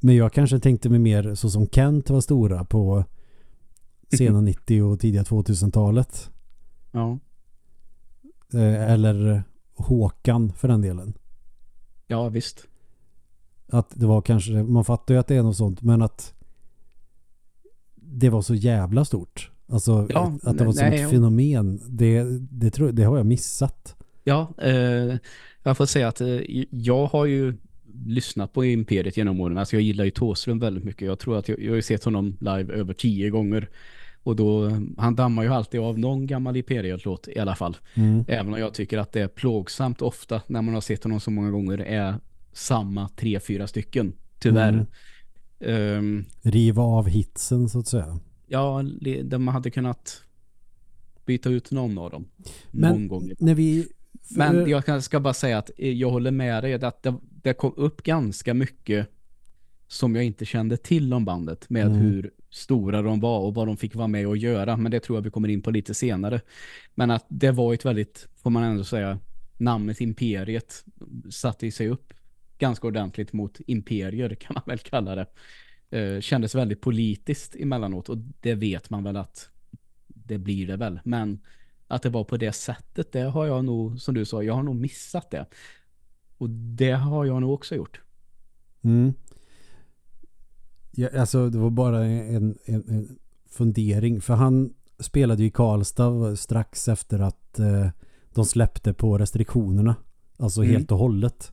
Men jag kanske tänkte mig mer så som Kent var stora på sena 90 och tidiga 2000-talet. Ja. Eh, Eller Håkan för den delen. ja, visst. Att det var kanske, man fattar ju att det är något sånt men att det var så jävla stort. Alltså Ja, att det var som nej, ett fenomen. Det, det, tror, det har jag missat. Ja, eh, jag får säga att eh, jag har ju lyssnat på Imperiet genom åren. Alltså jag gillar ju Thåström väldigt mycket. Jag tror att jag, jag har sett honom live över tio gånger. Och då, han dammar ju alltid av någon gammal Imperiet-låt i alla fall. Mm. Även om jag tycker att det är plågsamt ofta när man har sett honom så många gånger är samma tre, fyra stycken. Tyvärr. Mm. Ehm, Riva av hitsen så att säga. ja, de hade kunnat byta ut någon av dem. Men- någon gång. När vi... Men jag ska bara säga att jag håller med dig att det, det kom upp ganska mycket som jag inte kände till om bandet med Mm. hur stora de var och vad de fick vara med och göra. Men det tror jag vi kommer in på lite senare. Men att det var ett väldigt, får man ändå säga, namnet Imperiet satte sig upp ganska ordentligt mot imperier kan man väl kalla det. Eh, kändes väldigt politiskt emellanåt och det vet man väl att det blir det väl. Men att det var på det sättet, det har jag nog, som du sa, jag har nog missat det. Och det har jag nog också gjort. Mm. Ja, alltså det var bara en, en, en fundering. För han spelade ju i Karlstad strax efter att eh, de släppte på restriktionerna. Alltså Mm. helt och hållet.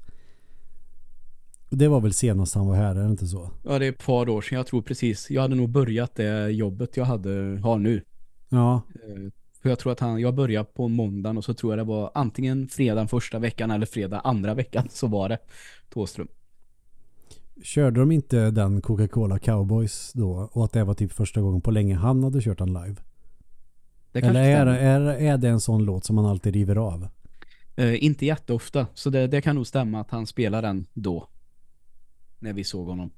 Det var väl senast han var här, är det inte så? Ja, det är ett par år sedan, jag tror precis. Jag hade nog börjat det jobbet jag hade, har nu. Ja, Eh, För jag tror att han, jag började på måndagen och så tror jag det var antingen fredag första veckan eller fredag andra veckan så var det Tåström. körde de inte den Coca-Cola Cowboys då? Och att det var typ första gången på länge han hade kört den live? Det Eller är, är, är det en sån låt som man alltid river av? Eh, inte jätteofta, så det, det kan nog stämma att han spelar den då. När vi såg honom.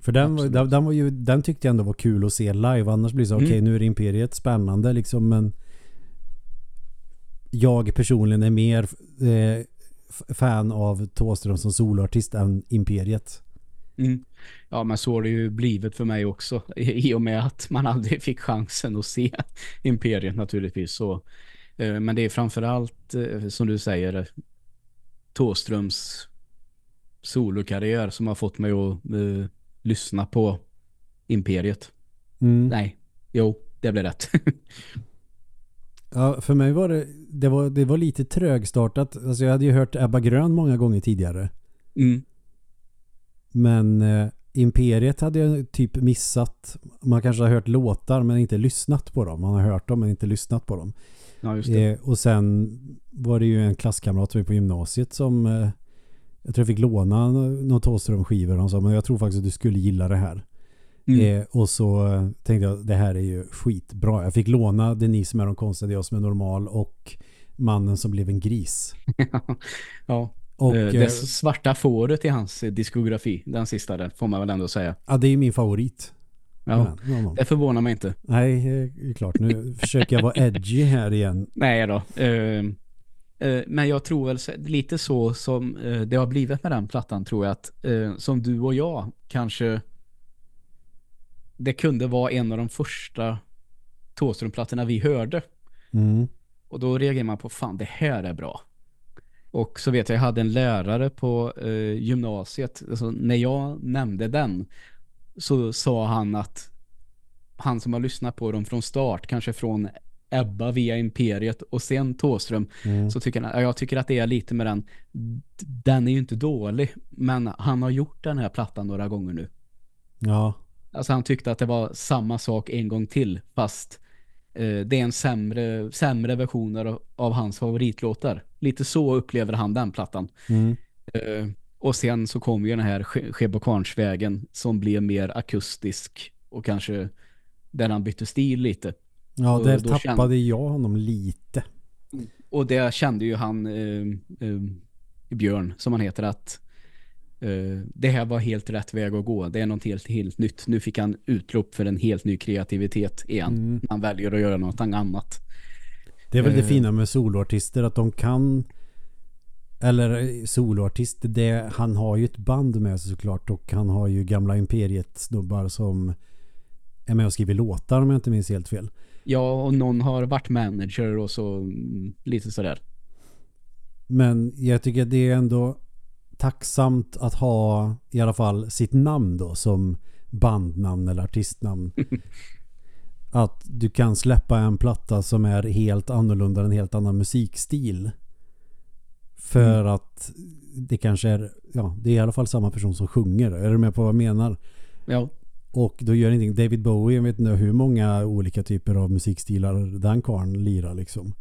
För den, var, den, den, var ju, den tyckte jag ändå var kul att se live. Annars blir det så, Mm. okej nu är det Imperiet spännande liksom. Men jag personligen är mer eh, fan av Thåström som soloartist än Imperiet. Mm. Ja, men så har det ju blivit för mig också. I, I och med att man aldrig fick chansen att se Imperiet naturligtvis. Så, eh, men det är framförallt, eh, som du säger, eh, Tåströms solokarriär som har fått mig att eh, lyssna på Imperiet. Mm. Nej, jo, det blir rätt. Ja, för mig var det, det var, det var lite trögstartat. Alltså jag hade ju hört Ebba Grön många gånger tidigare. mm. Men eh, Imperiet hade jag typ missat. Man kanske har hört låtar men inte lyssnat på dem. Man har hört dem men inte lyssnat på dem. Ja. Eh, och sen var det ju en klasskamrat som är på gymnasiet som eh, jag tror jag fick låna några Thåström-skivor. Han sa men jag tror faktiskt att du skulle gilla det här. Mm. Eh, och så eh, tänkte jag det här är ju skitbra. Jag fick låna Det är ni som är de konstiga, det är jag som är normal och Mannen som blev en gris. ja, Och eh, eh, det svarta fåret i hans eh, diskografi, den sista där, får man väl ändå säga. ja, det är min favorit. Ja, Men, det förvånar mig inte. Nej, eh, det är klart. Nu försöker jag vara edgy här igen. Nej då. Eh, eh, men jag tror väl lite så som eh, det har blivit med den plattan tror jag att eh, som du och jag kanske det kunde vara en av de första Thåström-plattorna vi hörde. Mm. Och då reagerar man på fan det här är bra. Och så vet jag, jag hade en lärare på eh, gymnasiet. Alltså, när jag nämnde den så sa han att han som har lyssnat på dem från start, kanske från Ebba via Imperiet och sen Tåström, Mm. så tycker han, ja, jag tycker att det är lite med den. Den är ju inte dålig, men han har gjort den här plattan några gånger nu. Ja. Alltså han tyckte att det var samma sak en gång till, fast eh, det är en sämre, sämre version av, av hans favoritlåtar. Lite så upplever han den plattan. Mm. Eh, och sen så kom ju den här Ske- Skebokvarnsvägen som blev mer akustisk och kanske där han bytte stil lite. Ja, där tappade jag honom lite. Och det kände ju han eh, eh, Björn, som han heter, att eh, det här var helt rätt väg att gå. Det är något helt, helt nytt. Nu fick han utlopp för en helt ny kreativitet igen. Mm. Han väljer att göra något annat. Det är väl det Eh. fina med soloartister att de kan eller eh, soloartist, det, han har ju ett band med sig såklart och han har ju gamla Imperiet snubbar som är med och skriver låtar om jag inte minns helt fel. Ja, och någon har varit manager och så mm, lite sådär. Men jag tycker det är ändå tacksamt att ha i alla fall sitt namn då som bandnamn eller artistnamn. att du kan släppa en platta som är helt annorlunda, en helt annan musikstil. För Mm. att det kanske är, ja, det är i alla fall samma person som sjunger. Är du med på vad jag menar? Ja, Och då gör ingenting. David Bowie, jag vet inte hur många olika typer av musikstilar den karln lirar liksom.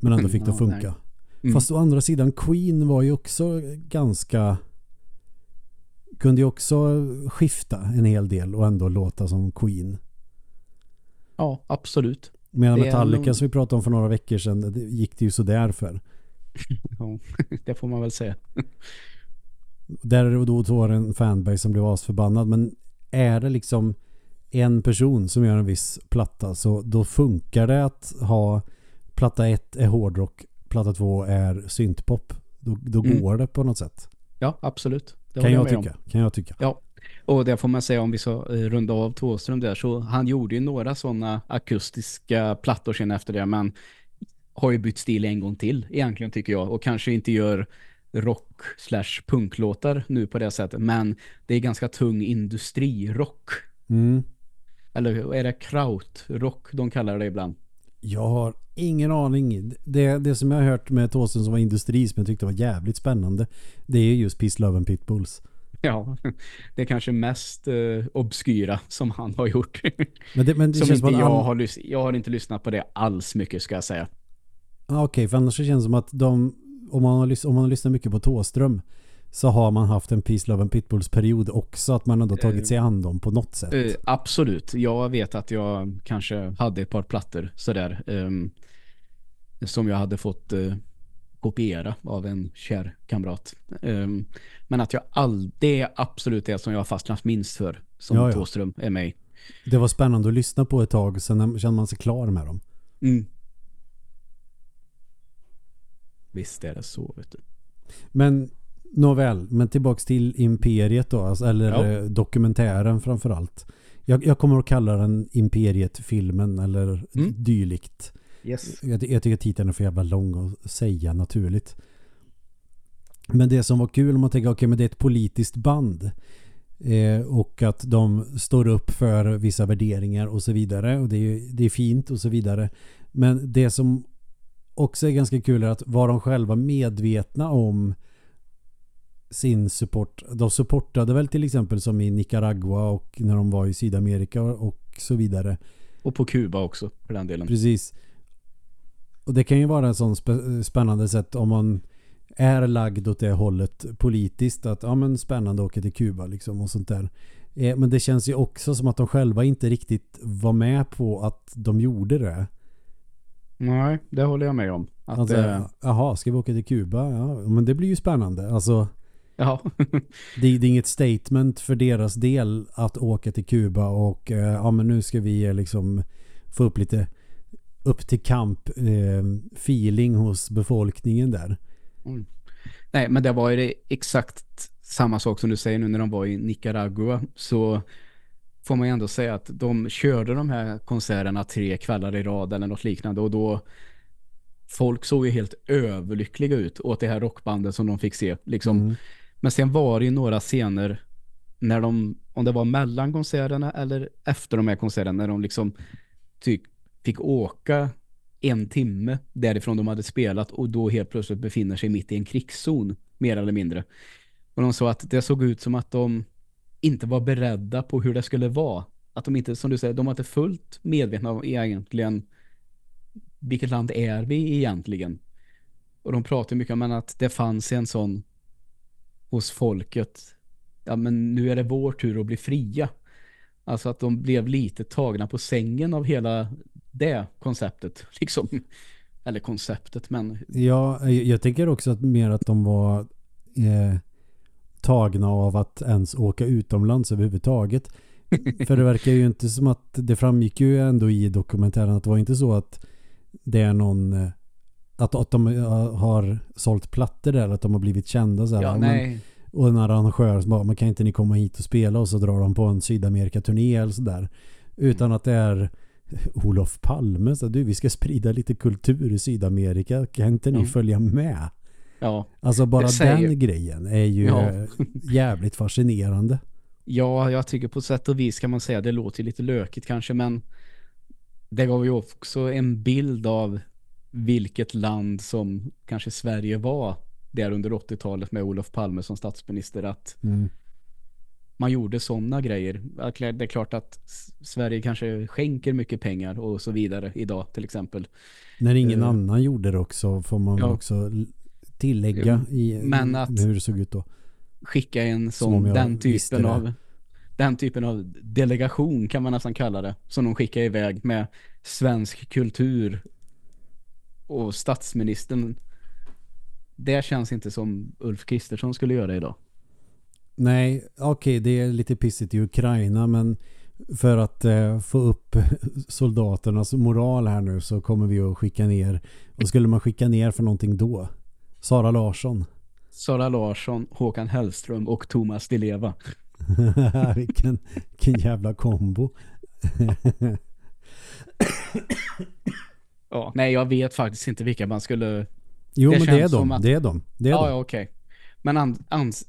Men ändå fick det Ja, funka. Mm. Fast å andra sidan, Queen var ju också ganska... Kunde ju också skifta en hel del och ändå låta som Queen. ja absolut. Medan Metallica nog- som vi pratade om för några veckor sedan, det gick det ju sådär för. Ja, det får man väl säga. Där och då var det en fanbase som blev asförbannad. Men är det liksom en person som gör en viss platta så då funkar det att ha platta ett är hårdrock, platta två är syntpop. Då, då Mm. går det på något sätt. Ja, absolut. Det kan jag om. tycka. Kan jag tycka. Och det får man säga om vi så eh, runda av Thåström där så han gjorde ju några sådana akustiska plattor sen efter det men har ju bytt stil en gång till egentligen tycker jag och kanske inte gör rock slash punklåtar nu på det sättet men det är ganska tung industrirock Mm. eller är det krautrock de kallar det ibland Jag har ingen aning. Det, det som jag har hört med Thåström som var industri som jag tyckte var jävligt spännande det är just Peace, Love and Pitbulls. ja det är kanske mest eh, obskyra som han har gjort Men det, men det som känns inte jag all... har jag har inte lyssnat på det alls mycket ska jag säga Okej, för annars så känns det som att de, om man, har, om man har lyssnat mycket på Tåström så har man haft en Peace, Love and Pitbulls period också att man ändå tagit Eh, sig an dem på något sätt. Eh, absolut. Jag vet att jag kanske hade ett par plattor sådär ehm, som jag hade fått eh, kopiera av en kär kamrat. Ehm, men att jag all, det är absolut det som jag har fastnat minst för som Ja, ja. Thåström är mig. Det var spännande att lyssna på ett tag sen kände man sig klar med dem. Mm. Visst är det så, vet du. Men nåväl, men tillbaks till Imperiet då, alltså, eller Ja. eh, dokumentären framförallt. Jag, jag kommer att kalla den Imperiet-filmen eller Mm. dylikt. Yes. Jag, jag tycker titeln är för jävla lång att säga naturligt. Men det som var kul om man tänker, okej men det är ett politiskt band. Eh, och att de står upp för vissa värderingar och så vidare. Och det är, det är fint och så vidare. Men det som också är ganska kul är att var de själva medvetna om sin support. De supportade väl till exempel som i Nicaragua och när de var i Sydamerika och så vidare. Och på Kuba också, för den delen. Precis. Och det kan ju vara en sån spä- spännande sätt om man är lagd åt det hållet politiskt att ja men spännande åka till Kuba liksom och sånt där. Eh, men det känns ju också som att de själva inte riktigt var med på att de gjorde det. Nej, det håller jag med om. Att, Alltså, eh, jaha, ska vi åka till Kuba? Ja, men det blir ju spännande. Alltså, ja. det, det är inget statement för deras del att åka till Kuba och eh, ja men nu ska vi eh, liksom få upp lite upp till kamp eh, feeling hos befolkningen där. Mm. Nej, men det var ju det exakt samma sak som du säger nu när de var i Nicaragua. Så får man ju ändå säga att de körde de här konserterna tre kvällar i rad eller något liknande. Och då folk såg ju helt överlyckliga ut åt det här rockbandet som de fick se. Liksom. Mm. Men sen var det ju några scener när de, om det var mellan konserterna eller efter de här konserterna, när de liksom typ fick åka en timme därifrån de hade spelat och då helt plötsligt befinner sig mitt i en krigszon, mer eller mindre. Och de sa att det såg ut som att de inte var beredda på hur det skulle vara. Att de inte, som du säger, de var inte fullt medvetna om egentligen vilket land är vi egentligen. Och de pratar mycket om att det fanns en sån hos folket ja men nu är det vår tur att bli fria. Alltså att de blev lite tagna på sängen av hela det konceptet. Liksom. Eller konceptet, men Ja, jag, tänker också att mer att de var eh, tagna av att ens åka utomlands överhuvudtaget. För det verkar ju inte som att det framgick ju ändå i dokumentären att det var inte så att det är någon eh, att, att de eh, har sålt plattor där, att de har blivit kända så här. ja, Men-. Och en arrangör som bara, men kan inte ni komma hit och spela och så drar de på en Sydamerika-turné eller sådär. Utan Mm. att det är Olof Palme, så du vi ska sprida lite kultur i Sydamerika, kan inte ni Ja. följa med? Ja, Alltså bara den grejen är ju Ja. jävligt fascinerande. Ja, jag tycker på sätt och vis kan man säga det låter lite lökigt kanske, men det gav ju också en bild av vilket land som kanske Sverige var där under 80-talet med Olof Palme som statsminister att Mm. man gjorde sådana grejer. Det är klart att Sverige kanske skänker mycket pengar och så vidare idag till exempel. När ingen Eh. annan gjorde det också får man Ja. också tillägga i Men att- hur det såg ut då. Skicka en sån, den typen av den typen av delegation kan man nästan kalla det som de skickar iväg med svensk kultur och statsministern det känns inte som Ulf Kristersson skulle göra idag. Nej, okej det är lite pissigt i Ukraina men för att eh, få upp soldaternas moral här nu så kommer vi att skicka ner och skulle man skicka ner för någonting då? Sara Larsson. Sara Larsson, Håkan Hellström och Thomas Di Leva. vilken, vilken jävla kombo. Ja. Nej, jag vet faktiskt inte vilka man skulle... Jo Det men det är de. att- Det är de. Det är Ja, de. ja okej. Men an, ans,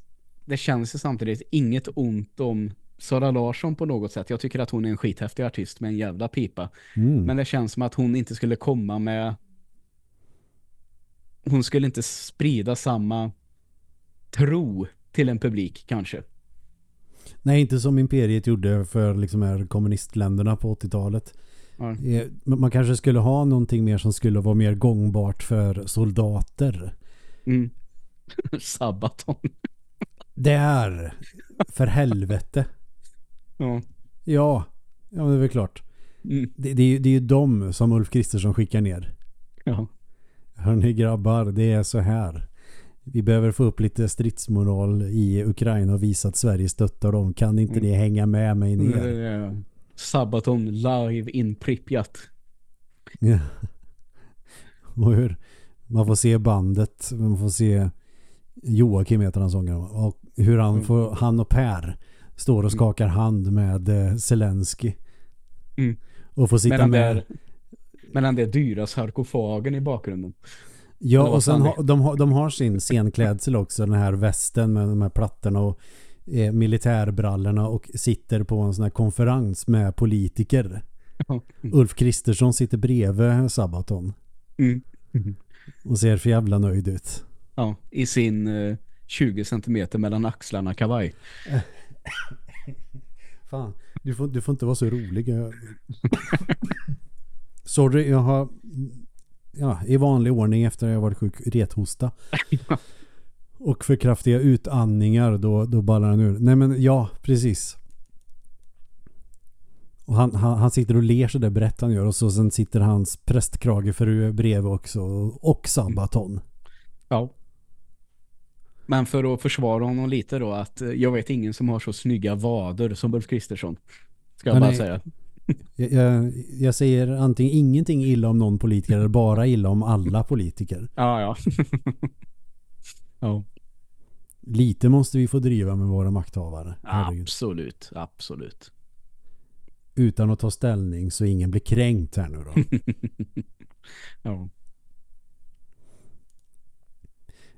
det känns ju samtidigt inget ont om Sara Larsson på något sätt. Jag tycker att hon är en skithäftig artist med en jävla pipa. Mm. Men det känns som att hon inte skulle komma med... Hon skulle inte sprida samma tro till en publik kanske. Nej, inte som Imperiet gjorde för liksom här kommunistländerna på 80-talet. Ja. Eh, Man kanske skulle ha någonting mer som skulle vara mer gångbart för soldater. Mm. Sabaton. Där! För helvete. Ja. Ja, ja det är väl klart. Mm. Det, det, är, det är ju de som Ulf Kristersson skickar ner. ja. Hörni grabbar, det är så här. Vi behöver få upp lite stridsmoral i Ukraina och visa att Sverige stöttar dem. Kan inte Mm. ni hänga med mig ner? Eh, Sabaton live in Pripyat. Ja. Och hur man får se bandet, man får se Joakim heter han sångaren och hur han, Mm. får, han och Per står och skakar hand med eh, Zelensky. Mm. Och får sitta Medan med. är, medan det är dyra sarkofagen i bakgrunden. Ja, och sen har, de, har, de har sin scenklädsel också, den här västen med de här plattorna och eh, militärbrallorna och sitter på en sån här konferens med politiker. Mm. Ulf Kristersson sitter bredvid Sabaton Mm. och ser för jävla nöjd ut. Ja, i sin eh, 20 centimeter mellan axlarna kavaj. Fan, du får, du får inte vara så rolig. Sorry, jag har ja, i vanlig ordning efter att jag varit sjuk rethosta. Och för kraftiga utandningar då, då ballar han ur. Nej men ja, precis. Och han, han, han sitter och ler så där brett han gör och så sen sitter hans prästkragefru bredvid också och Sabaton. Ja. Men för att försvara honom lite då att eh, jag vet ingen som har så snygga vader som Ulf Kristersson. Ska jag Ja, bara nej. säga. Jag, jag, jag säger antingen ingenting illa om någon politiker eller bara illa om alla politiker. Ja, ja. ja, Lite måste vi få driva med våra makthavare. Herregud. absolut, absolut. Utan att ta ställning så ingen blir kränkt här nu då. Ja.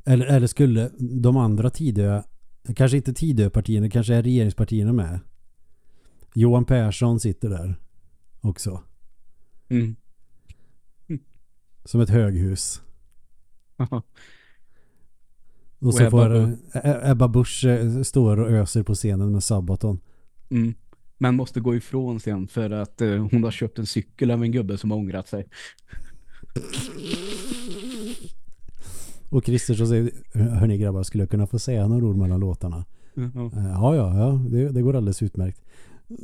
eller, eller skulle de andra Tidö, kanske inte Tidöpartierna, kanske är regeringspartierna med. Johan Persson sitter där också. Mm. Som ett höghus. Och, Och så Ebba får Bu- eh, Ebba Busch eh, står och öser på scenen med Sabaton. Mm. Men måste gå ifrån sen för att eh, hon har köpt en cykel av en gubbe som har ångrat sig. Och Kristersson säger, hörni grabbar, skulle jag kunna få säga några ord mellan låtarna? Eh, Ja, ja, ja det, det går alldeles utmärkt.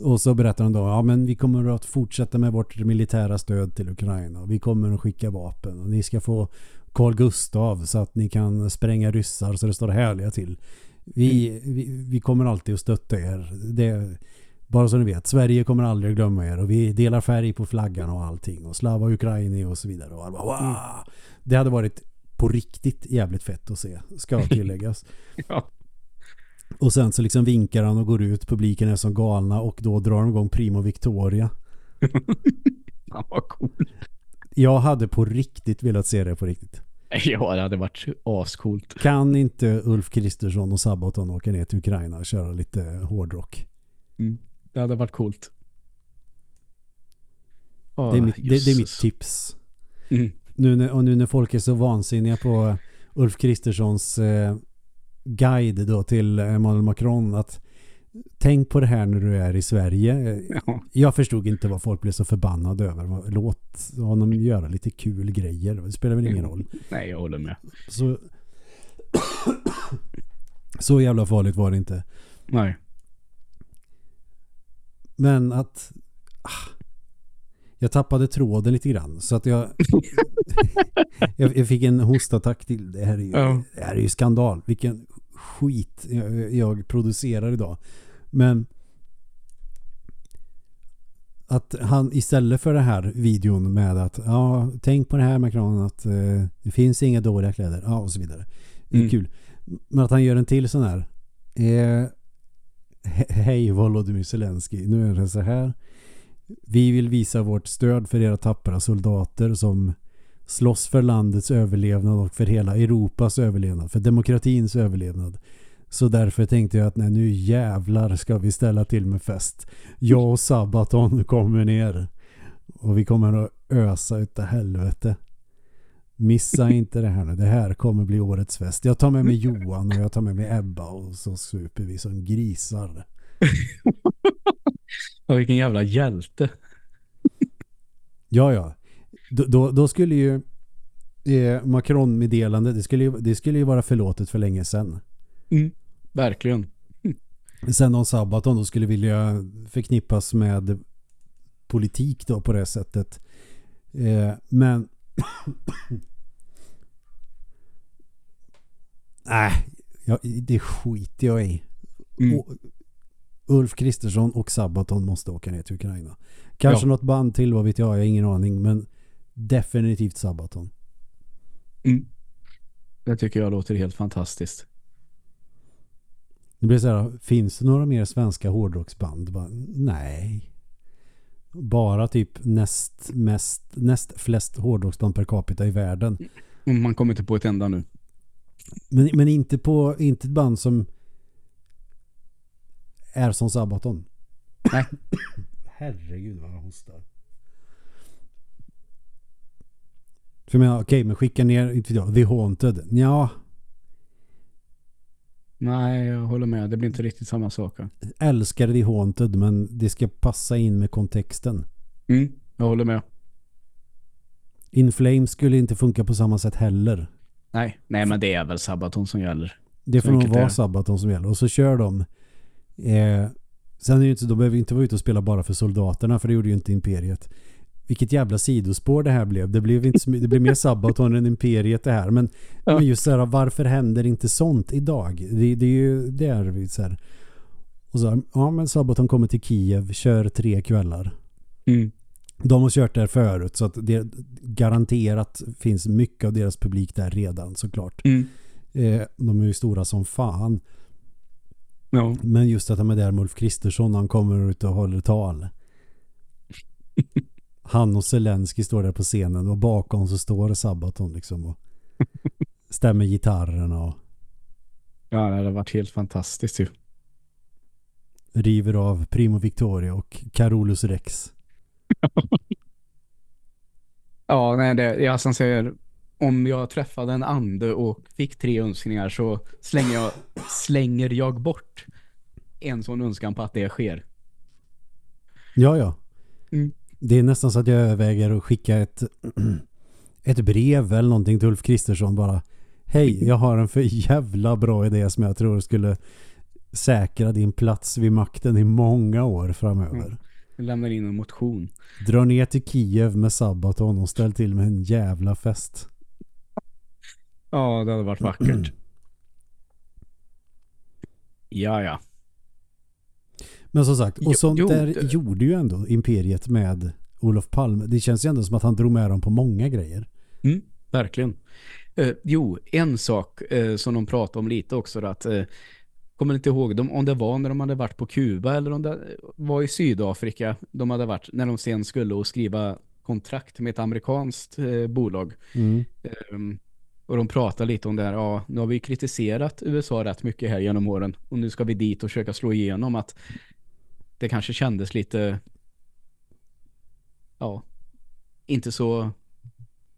Och så berättar han då, ja men vi kommer att fortsätta med vårt militära stöd till Ukraina. Vi kommer att skicka vapen och ni ska få Carl Gustav så att ni kan spränga ryssar så det står härliga till. Vi, vi, vi kommer alltid att stötta er. Det, bara så ni vet, Sverige kommer aldrig att glömma er och vi delar färg på flaggan och allting och Slava Ukraini och så vidare. Och bara, wow! Det hade varit på riktigt jävligt fett att se, ska tilläggas. Ja. Och sen så liksom vinkar han och går ut. Publiken är som galna och då drar de igång Primo Victoria. Fan vad cool. Jag hade på riktigt velat se det på riktigt. Ja, det hade varit ascoolt. Kan inte Ulf Kristersson och Sabaton åka ner till Ukraina och köra lite hårdrock? Mm. Det hade varit coolt. det, är mitt, det, det, är mitt tips. Mm. Nu, när, och nu när folk är så vansinniga på Ulf Kristerssons eh, guide då till Emmanuel Macron att tänk på det här när du är i Sverige. Ja. Jag förstod inte vad folk blev så förbannade över. Låt honom göra lite kul grejer. Det spelar väl ingen roll. Nej, jag håller med. Så, så jävla farligt var det inte. Nej. Men att... Ah, jag tappade tråden lite grann. Så att jag... jag, jag, fick en hostattack till. Det här är ju, ja. det här är ju skandal. Vilken skit jag, jag producerar idag. Men att han istället för det här videon med att ja, tänk på det här Macron att eh, det finns inga dåliga kläder ja, och så vidare. Det är mm. kul. Men att han gör en till sån här eh, Hej Volodymyr Zelensky, nu är det så här. Vi vill visa vårt stöd för era tappra soldater som slåss för landets överlevnad och för hela Europas överlevnad, för demokratins överlevnad. Så därför tänkte jag att nej, nu jävlar ska vi ställa till med fest. Jag och Sabaton kommer ner. Och vi kommer att ösa utav helvete. Missa inte det här nu. Det här kommer bli årets fest. Jag tar med mig Johan och jag tar med mig Ebba och så super vi som grisar. och vilken jävla hjälte. ja, ja. Då, då, då skulle ju eh, Macron-meddelande, det skulle, ju, det skulle ju vara förlåtet för länge sedan. Mm. Verkligen. Sen om Sabaton då skulle vilja förknippas med politik då på det sättet. Eh, men Nej, äh, det skiter jag i. Mm. Ulf Kristersson och Sabaton måste åka ner till Ukraina. Kanske ja. något band till, vad vet jag, jag har ingen aning. Men definitivt Sabaton. Mm. Det tycker jag låter helt fantastiskt. Det blir så här, finns det några mer svenska hårdrocksband? Bara, nej. Bara typ näst, mest, näst flest hårdrocksband per capita i världen. Man kommer inte på ett enda nu. Men, men inte på inte ett band som är som Sabaton. Nej. Herregud vad jag hostar. För jag menar, okej, okay, men skicka ner, inte jag, The Haunted. Ja, Nej, jag håller med. Det blir inte riktigt samma sak. Älskar The Haunted, men det ska passa in med kontexten. Mm, jag håller med. In Flames skulle inte funka på samma sätt heller. Nej, nej men det är väl Sabaton som gäller. Det får nog vara Sabaton som gäller. Och så kör de... Eh, sen är det ju inte, de behöver inte vara ute och spela bara för soldaterna, för det gjorde ju inte Imperiet vilket jävla sidospår det här blev. Det blev, inte det blev mer Sabaton än Imperiet det här. Men, ja. men just så här, varför händer inte sånt idag? Det, det är ju där vi så här. Och så ja men Sabaton kommer till Kiev, kör tre kvällar. Mm. De har kört där förut så att det garanterat finns mycket av deras publik där redan såklart. Mm. Eh, de är ju stora som fan. Ja. Men just att de är där med Ulf Kristersson han kommer ut och håller tal. han och Zelensky står där på scenen och bakom så står Sabaton liksom och stämmer gitarrerna och Ja, det hade varit helt fantastiskt ju. River av Primo Victoria och Carolus Rex. ja, nej, det, jag som säger om jag träffade en ande och fick tre önskningar så slänger jag, slänger jag bort en sån önskan på att det sker. Ja, ja. Mm. Det är nästan så att jag överväger att skicka ett, ett brev eller någonting till Ulf Kristersson bara. Hej, jag har en för jävla bra idé som jag tror skulle säkra din plats vid makten i många år framöver. Mm. Jag lämnar in en motion. Dra ner till Kiev med Sabaton och ställ till med en jävla fest. Ja, det hade varit vackert. ja, ja. Men som sagt, och sånt jo, där det... gjorde ju ändå Imperiet med Olof Palme. Det känns ju ändå som att han drog med dem på många grejer. Mm, verkligen. Eh, jo, en sak eh, som de pratade om lite också att eh, kommer inte ihåg de, om det var när de hade varit på Kuba eller om det var i Sydafrika de hade varit när de sen skulle och skriva kontrakt med ett amerikanskt eh, bolag. Mm. Um, Och de pratar lite om det här, ja, nu har vi kritiserat USA rätt mycket här genom åren. Och nu ska vi dit och försöka slå igenom att det kanske kändes lite ja, inte så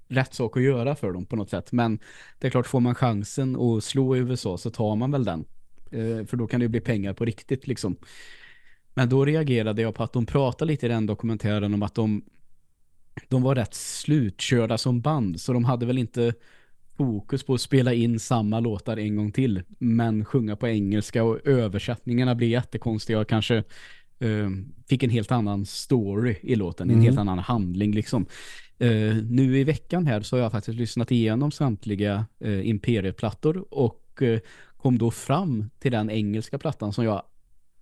rätt sak att göra för dem på något sätt. Men det är klart, får man chansen att slå i USA så tar man väl den. Eh, för då kan det bli pengar på riktigt liksom. Men då reagerade jag på att de pratade lite i den dokumentären om att de, de var rätt slutkörda som band. Så de hade väl inte fokus på att spela in samma låtar en gång till. Men sjunga på engelska och översättningarna blir jättekonstiga och kanske fick en helt annan story i låten. Mm. En helt annan handling liksom. Uh, nu i veckan här så har jag faktiskt lyssnat igenom samtliga uh, Imperiet-plattor och uh, kom då fram till den engelska plattan som jag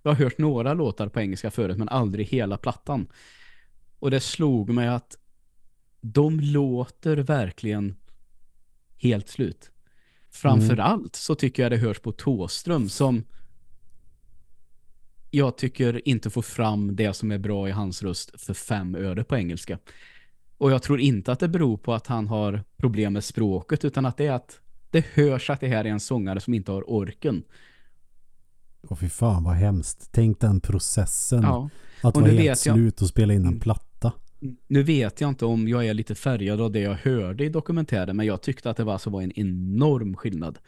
jag har hört några låtar på engelska förut men aldrig hela plattan. Och det slog mig att de låter verkligen helt slut. Framförallt mm. så tycker jag det hörs på Tåström som jag tycker inte får fram det som är bra i hans röst för fem öre på engelska. Och jag tror inte att det beror på att han har problem med språket utan att det är att det hörs att det här är en sångare som inte har orken. Och fy fan vad hemskt. Tänk den processen. Ja. Att vara helt slut jag... och spela in en mm. platta. Nu vet jag inte om jag är lite färgad av det jag hörde i dokumentären men jag tyckte att det var, så var en enorm skillnad.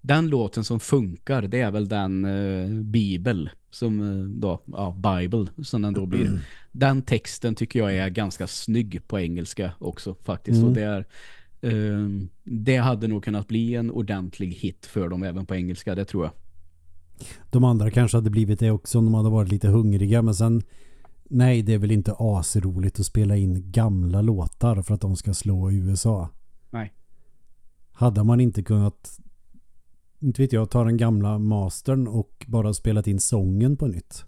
Den låten som funkar det är väl den uh, Bibel som uh, då, ja, Bible som den då blir. Mm. Den texten tycker jag är ganska snygg på engelska också faktiskt. Mm. Och det är uh, det hade nog kunnat bli en ordentlig hit för dem även på engelska, det tror jag. De andra kanske hade blivit det också om de hade varit lite hungriga men sen nej det är väl inte asroligt att spela in gamla låtar för att de ska slå i USA. Nej. Hade man inte kunnat inte vet jag, ta den gamla mastern och bara spelat in sången på nytt.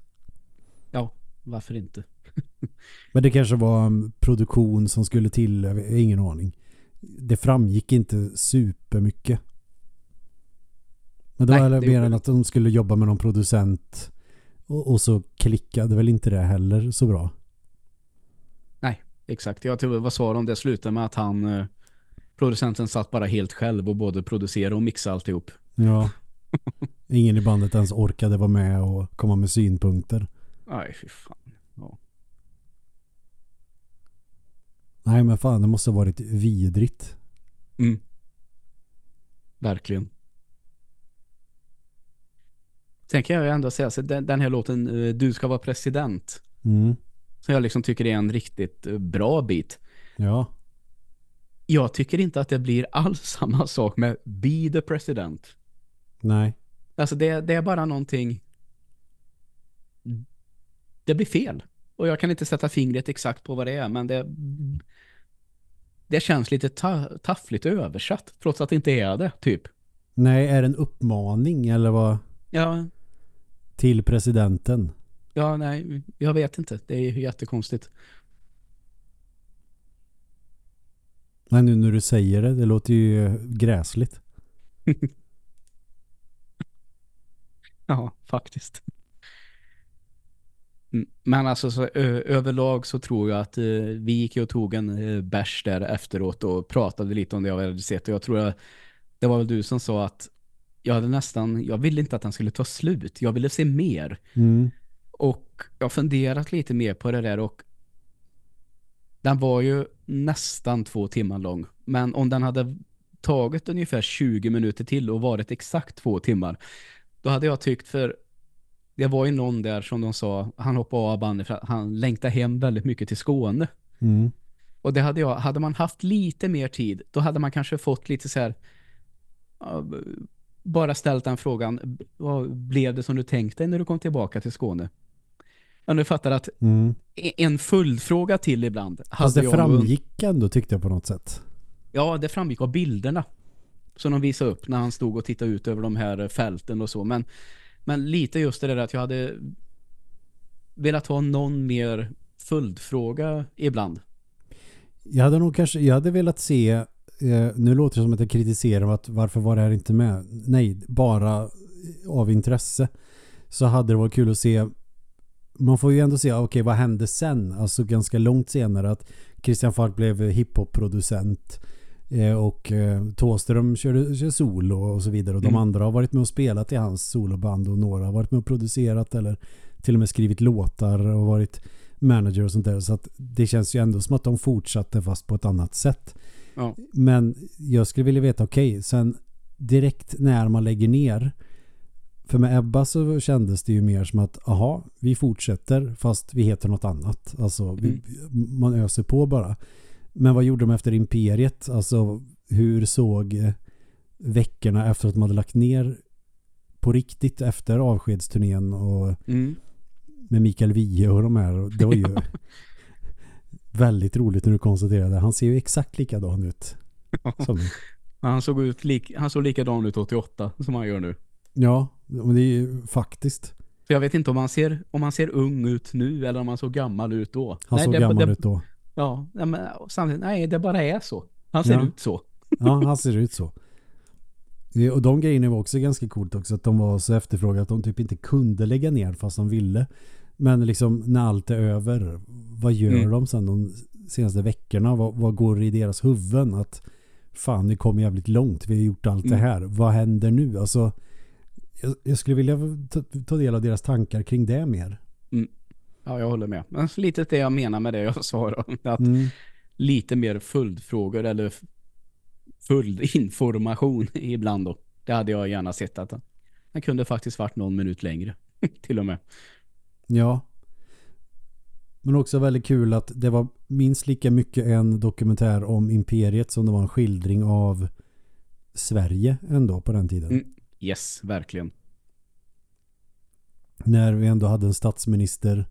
Ja, varför inte? Men det kanske var en produktion som skulle till, ingen aning. Det framgick inte supermycket. Men det Nej, var det mer än att de skulle jobba med någon producent och, och, så klickade väl inte det heller så bra. Nej, exakt. Jag tror vad sa de det slutade med att han eh, producenten satt bara helt själv och både producerade och mixade alltihop. Ja. Ingen i bandet ens orkade vara med och komma med synpunkter. Nej, fy fan. Ja. Nej, men fan, det måste ha varit vidrigt. Mm. Verkligen. Sen kan jag ju ändå säga, så den, den här låten eh, Du ska vara president. Mm. Som jag liksom tycker är en riktigt eh, bra bit. Ja. Jag tycker inte att det blir alls samma sak med Be the President. Nej. Alltså det, det är bara någonting det blir fel. Och jag kan inte sätta fingret exakt på vad det är, men det det känns lite ta taffligt översatt, trots att det inte är det, typ. Nej, är det en uppmaning eller vad? Ja. Till presidenten? Ja, nej, jag vet inte. Det är jättekonstigt. Men nu när du säger det, det låter ju gräsligt. ja, faktiskt. Mm, men alltså så, överlag så tror jag att uh, vi gick och tog en uh, bärs där efteråt och pratade lite om det jag hade sett. Och jag tror att det var väl du som sa att jag hade nästan, jag ville inte att den skulle ta slut. Jag ville se mer. Mm. Och jag har funderat lite mer på det där och den var ju nästan två timmar lång. Men om den hade tagit ungefär 20 minuter till och varit exakt två timmar då hade jag tyckt för det var ju någon där som de sa, han hoppade av bandet för att han längtade hem väldigt mycket till Skåne. Mm. Och det hade jag, hade man haft lite mer tid, då hade man kanske fått lite så här bara ställt den frågan, vad blev det som du tänkte när du kom tillbaka till Skåne? Men du fattar att mm. E- en fullfråga till ibland. Fast det framgick ändå tyckte jag på något sätt. Ja, det framgick av bilderna som de visade upp när han stod och tittade ut över de här fälten och så. Men, men lite just det där att jag hade velat ha någon mer följdfråga ibland. Jag hade nog kanske, jag hade velat se eh, nu låter det som att jag kritiserar att varför var det här inte med? Nej, bara av intresse så hade det varit kul att se man får ju ändå se, okej okay, vad hände sen? Alltså ganska långt senare att Christian Falk blev hiphop-producent och eh, Tåström körde, körde solo och så vidare. Och de Mm. andra har varit med och spelat i hans soloband och några har varit med och producerat eller till och med skrivit låtar och varit manager och sånt där. Så att det känns ju ändå som att de fortsatte fast på ett annat sätt. Ja. Men jag skulle vilja veta, okej, sen direkt när man lägger ner för med Ebba så kändes det ju mer som att aha, vi fortsätter fast vi heter något annat. Alltså vi, man öser på bara. Men vad gjorde de efter Imperiet? Alltså hur såg eh, veckorna efter att de hade lagt ner på riktigt efter avskedsturnén och Mm. med Mikael Wiehe och de här. Det var ju väldigt roligt när du konstaterade. Han ser ju exakt likadan ut. Som, Han såg, ut lik, han såg likadan ut 88 som han gör nu. ja, men det är ju faktiskt. Jag vet inte om han ser, om han ser ung ut nu eller om han såg gammal ut då. Han nej, såg det, gammal det, ut då. Ja, men samtidigt, nej, det bara är så. Han ser Ja. ut så. Ja, han ser ut så. Det- Och de grejerna var också ganska coolt också. Att de var så efterfrågade att de typ inte kunde lägga ner fast de ville. Men liksom när allt är över. Vad gör Mm. de sen de senaste veckorna? Vad, vad går i deras huvuden? Att fan, vi kom jävligt långt. Vi har gjort allt det Mm. här. Vad händer nu? Alltså, jag, jag skulle vilja ta, ta del av deras tankar kring det mer. Ja, jag håller med. Men lite det jag menar med det jag sa då. Att Mm. lite mer följdfrågor eller följdinformation ibland då. Det hade jag gärna sett att den kunde faktiskt varit någon minut längre. Till och med. Ja. Men också väldigt kul att det var minst lika mycket en dokumentär om imperiet som det var en skildring av Sverige ändå på den tiden. Mm. Yes, verkligen. När vi ändå hade en statsminister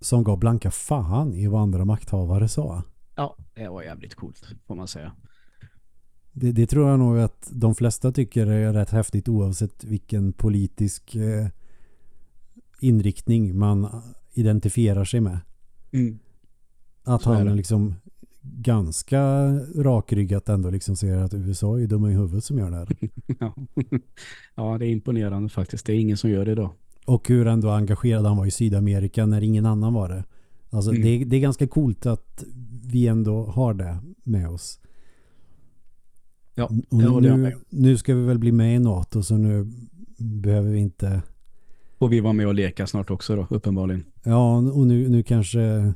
som gav blanka fan i vad andra makthavare sa. Ja, det var jävligt coolt får man säga. Det, det tror jag nog att de flesta tycker är rätt häftigt oavsett vilken politisk eh, inriktning man identifierar sig med. Mm. Att Så han liksom ganska rakryggat ändå liksom säger att USA är dumma i huvudet som gör det här. Ja. ja, det är imponerande faktiskt. Det är ingen som gör det idag. Och hur ändå engagerad han var i Sydamerika när ingen annan var det. Alltså Mm. det, det är ganska coolt att vi ändå har det med oss. Ja, Och det håller jag nu, med nu ska vi väl bli med i NATO så nu behöver vi inte... Och vi var med och leka snart också då, uppenbarligen. Ja, och nu, nu kanske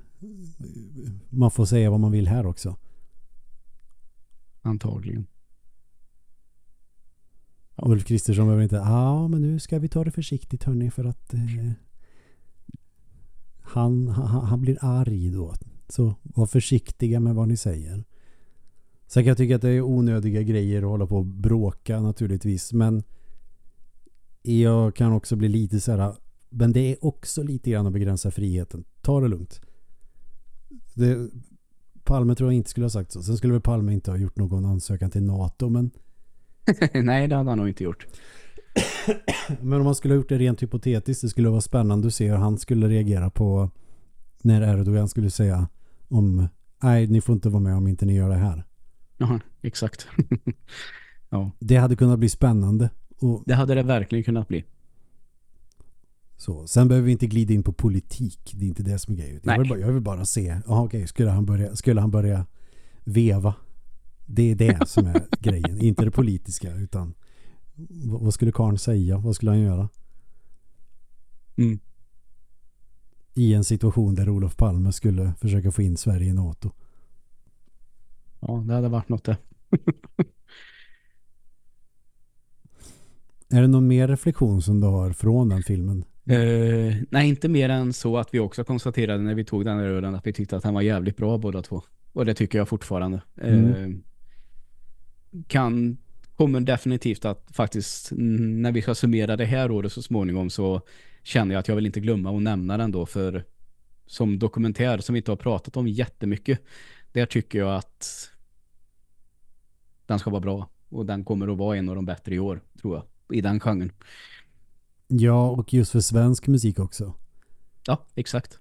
man får säga vad man vill här också. Antagligen. Ulf Kristersson behöver inte, ja men nu ska vi ta det försiktigt hörni för att eh, han, han, han blir arg då. Så var försiktiga med vad ni säger. Sen kan jag tycka att det är onödiga grejer att hålla på och bråka naturligtvis. Men jag kan också bli lite så här, men det är också lite grann att begränsa friheten. Ta det lugnt. Det, Palme tror jag inte skulle ha sagt så. Sen skulle väl Palme inte ha gjort någon ansökan till NATO. Men Nej, det hade han nog inte gjort. Men om man skulle ha gjort det rent hypotetiskt det skulle vara spännande att se hur han skulle reagera på när Erdogan skulle säga om nej, ni får inte vara med om inte ni gör det här. Ja, exakt. ja, Det hade kunnat bli spännande. Och det hade det verkligen kunnat bli. så. Sen behöver vi inte glida in på politik. Det är inte det som är grejen. Jag vill bara, jag vill bara se. Aha, okej, skulle, han börja, skulle han börja veva? Det är det som är grejen. Inte det politiska utan vad, skulle Karn säga? Vad skulle han göra? Mm. I en situation där Olof Palme skulle försöka få in Sverige i NATO. Ja, det hade varit något det. Är det någon mer reflektion som du har från den filmen? Eh, nej, inte mer än så att vi också konstaterade när vi tog den här ölen att vi tyckte att han var jävligt bra båda två. Och det tycker jag fortfarande. Mm. Eh, kan, kommer definitivt att faktiskt mm, när vi ska summera det här året så småningom så känner jag att jag vill inte glömma att nämna den då för som dokumentär som vi inte har pratat om jättemycket. Där tycker jag att den ska vara bra. Och den kommer att vara en av de bättre i år, tror jag. I den genren. Ja, och just för svensk musik också. Ja, exakt.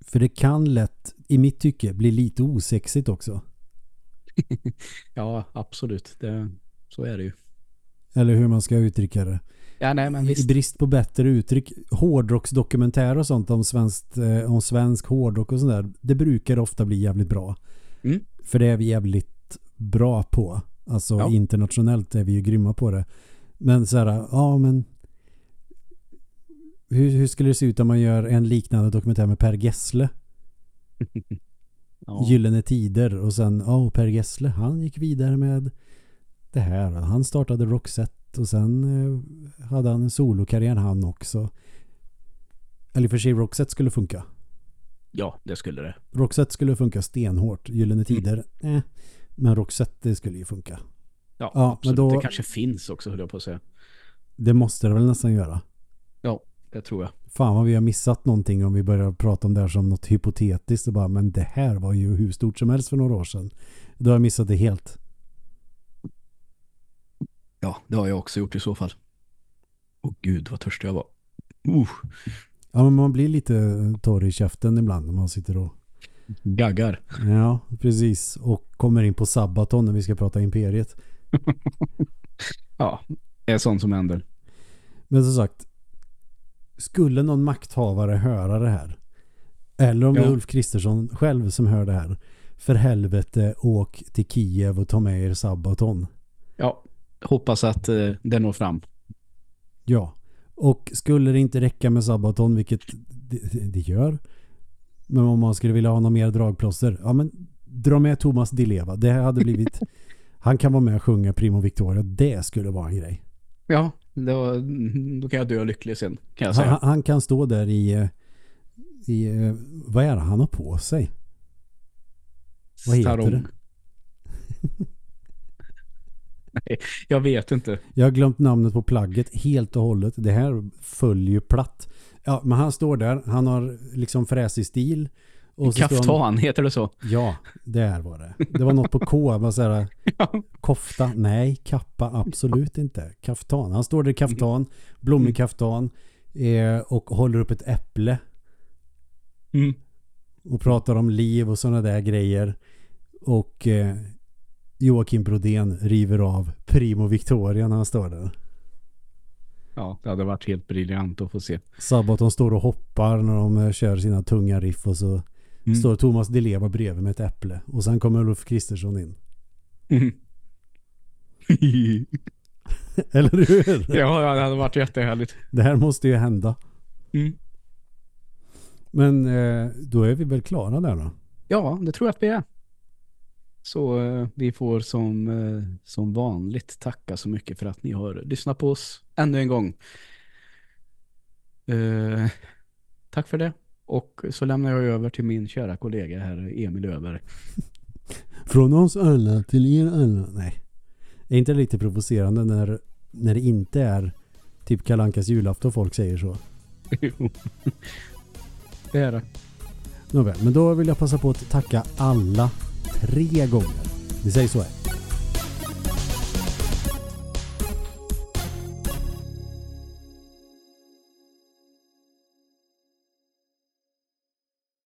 För det kan lätt, i mitt tycke, bli lite osexigt också. Ja, absolut. Det, så är det ju. Eller hur man ska uttrycka det. Ja, nej, men I visst. brist på bättre uttryck. Hårdrocksdokumentärer och sånt om, svenskt, eh, om svensk hårdrock och sånt där. Det brukar ofta bli jävligt bra. Mm. För det är vi jävligt bra på. Alltså Ja. internationellt är vi ju grymma på det. Men så här, ja men hur, hur skulle det se ut om man gör en liknande dokumentär med Per Gessle? Ja. Gyllene Tider och sen, ja Per Gessle han gick vidare med det här. Han startade Roxette och sen eh, hade han en solokarriär han också. Eller för sig Roxette skulle funka. ja, det skulle det. Roxette skulle funka stenhårt. Gyllene Tider, eh. Men Roxette det skulle ju funka. Ja, Ja, men absolut. då- Det kanske finns också, höll jag på att säga. Det måste det väl nästan göra. Det tror jag. Fan vad vi har missat någonting om vi börjar prata om det här som något hypotetiskt och bara, men det här var ju hur stort som helst för några år sedan. Då har jag missat det helt. Ja, det har jag också gjort i så fall. Åh gud, vad törstig jag var. Uh, Ja, men man blir lite torr i käften ibland när man sitter och gaggar. Ja, precis. Och kommer in på Sabaton när vi ska prata Imperiet. Ja, det är sånt som händer. Men som sagt, skulle någon makthavare höra det här eller om det Ja. är Ulf Kristersson själv som hör det här för helvete åk till Kiev och ta med er Sabaton. Ja, hoppas att eh, det når fram. Ja. Och skulle det inte räcka med Sabaton, vilket det, det- det gör, men om man skulle vilja ha något mer dragplåster, ja men dra med Thomas Di Leva. Det hade blivit, han kan vara med och sjunga Primo Victoria. Det skulle vara en grej. Ja, det var, då kan jag dö lycklig sen, kan jag säga. Han, han kan stå där i, i vad är det han har på sig? vad heter Starong. det? Nej, jag vet inte. Jag har glömt namnet på plagget helt och hållet. Det här följer ju platt. Ja, men han står där. Han har liksom fräsig stil. Och Kaftan, heter det så? ja, där var det. Det var något på K. Vad säger? Ja. Kofta? Nej, kappa absolut inte. Kaftan. Han står där i kaftan, blommig kaftan eh, och håller upp ett äpple Mm. och pratar om liv och sådana där grejer. Och eh, Joakim Brodén river av Primo Victoria när han står där. Ja, det hade varit helt briljant att få se. Sabaton står och hoppar när de eh, kör sina tunga riff och så Mm. står Thomas Di Leva bredvid med ett äpple. Och sen kommer Ulf Kristersson in. Mm. Eller hur? ja, det hade varit jättehärligt. Det här måste ju hända. Mm. Men eh, då är vi väl klara där då? Ja, det tror jag att vi är. Så eh, vi får som, eh, som vanligt tacka så mycket för att ni har lyssnat på oss ännu en gång. Eh, tack för det. Och så lämnar jag över till min kära kollega här, Emil Öberg. Från oss alla till er alla. Nej. Är inte det lite provocerande när, när det inte är typ Kalankas julafton folk säger så? det är det. Nåväl, men då vill jag passa på att tacka alla tre gånger. Vi säger så här.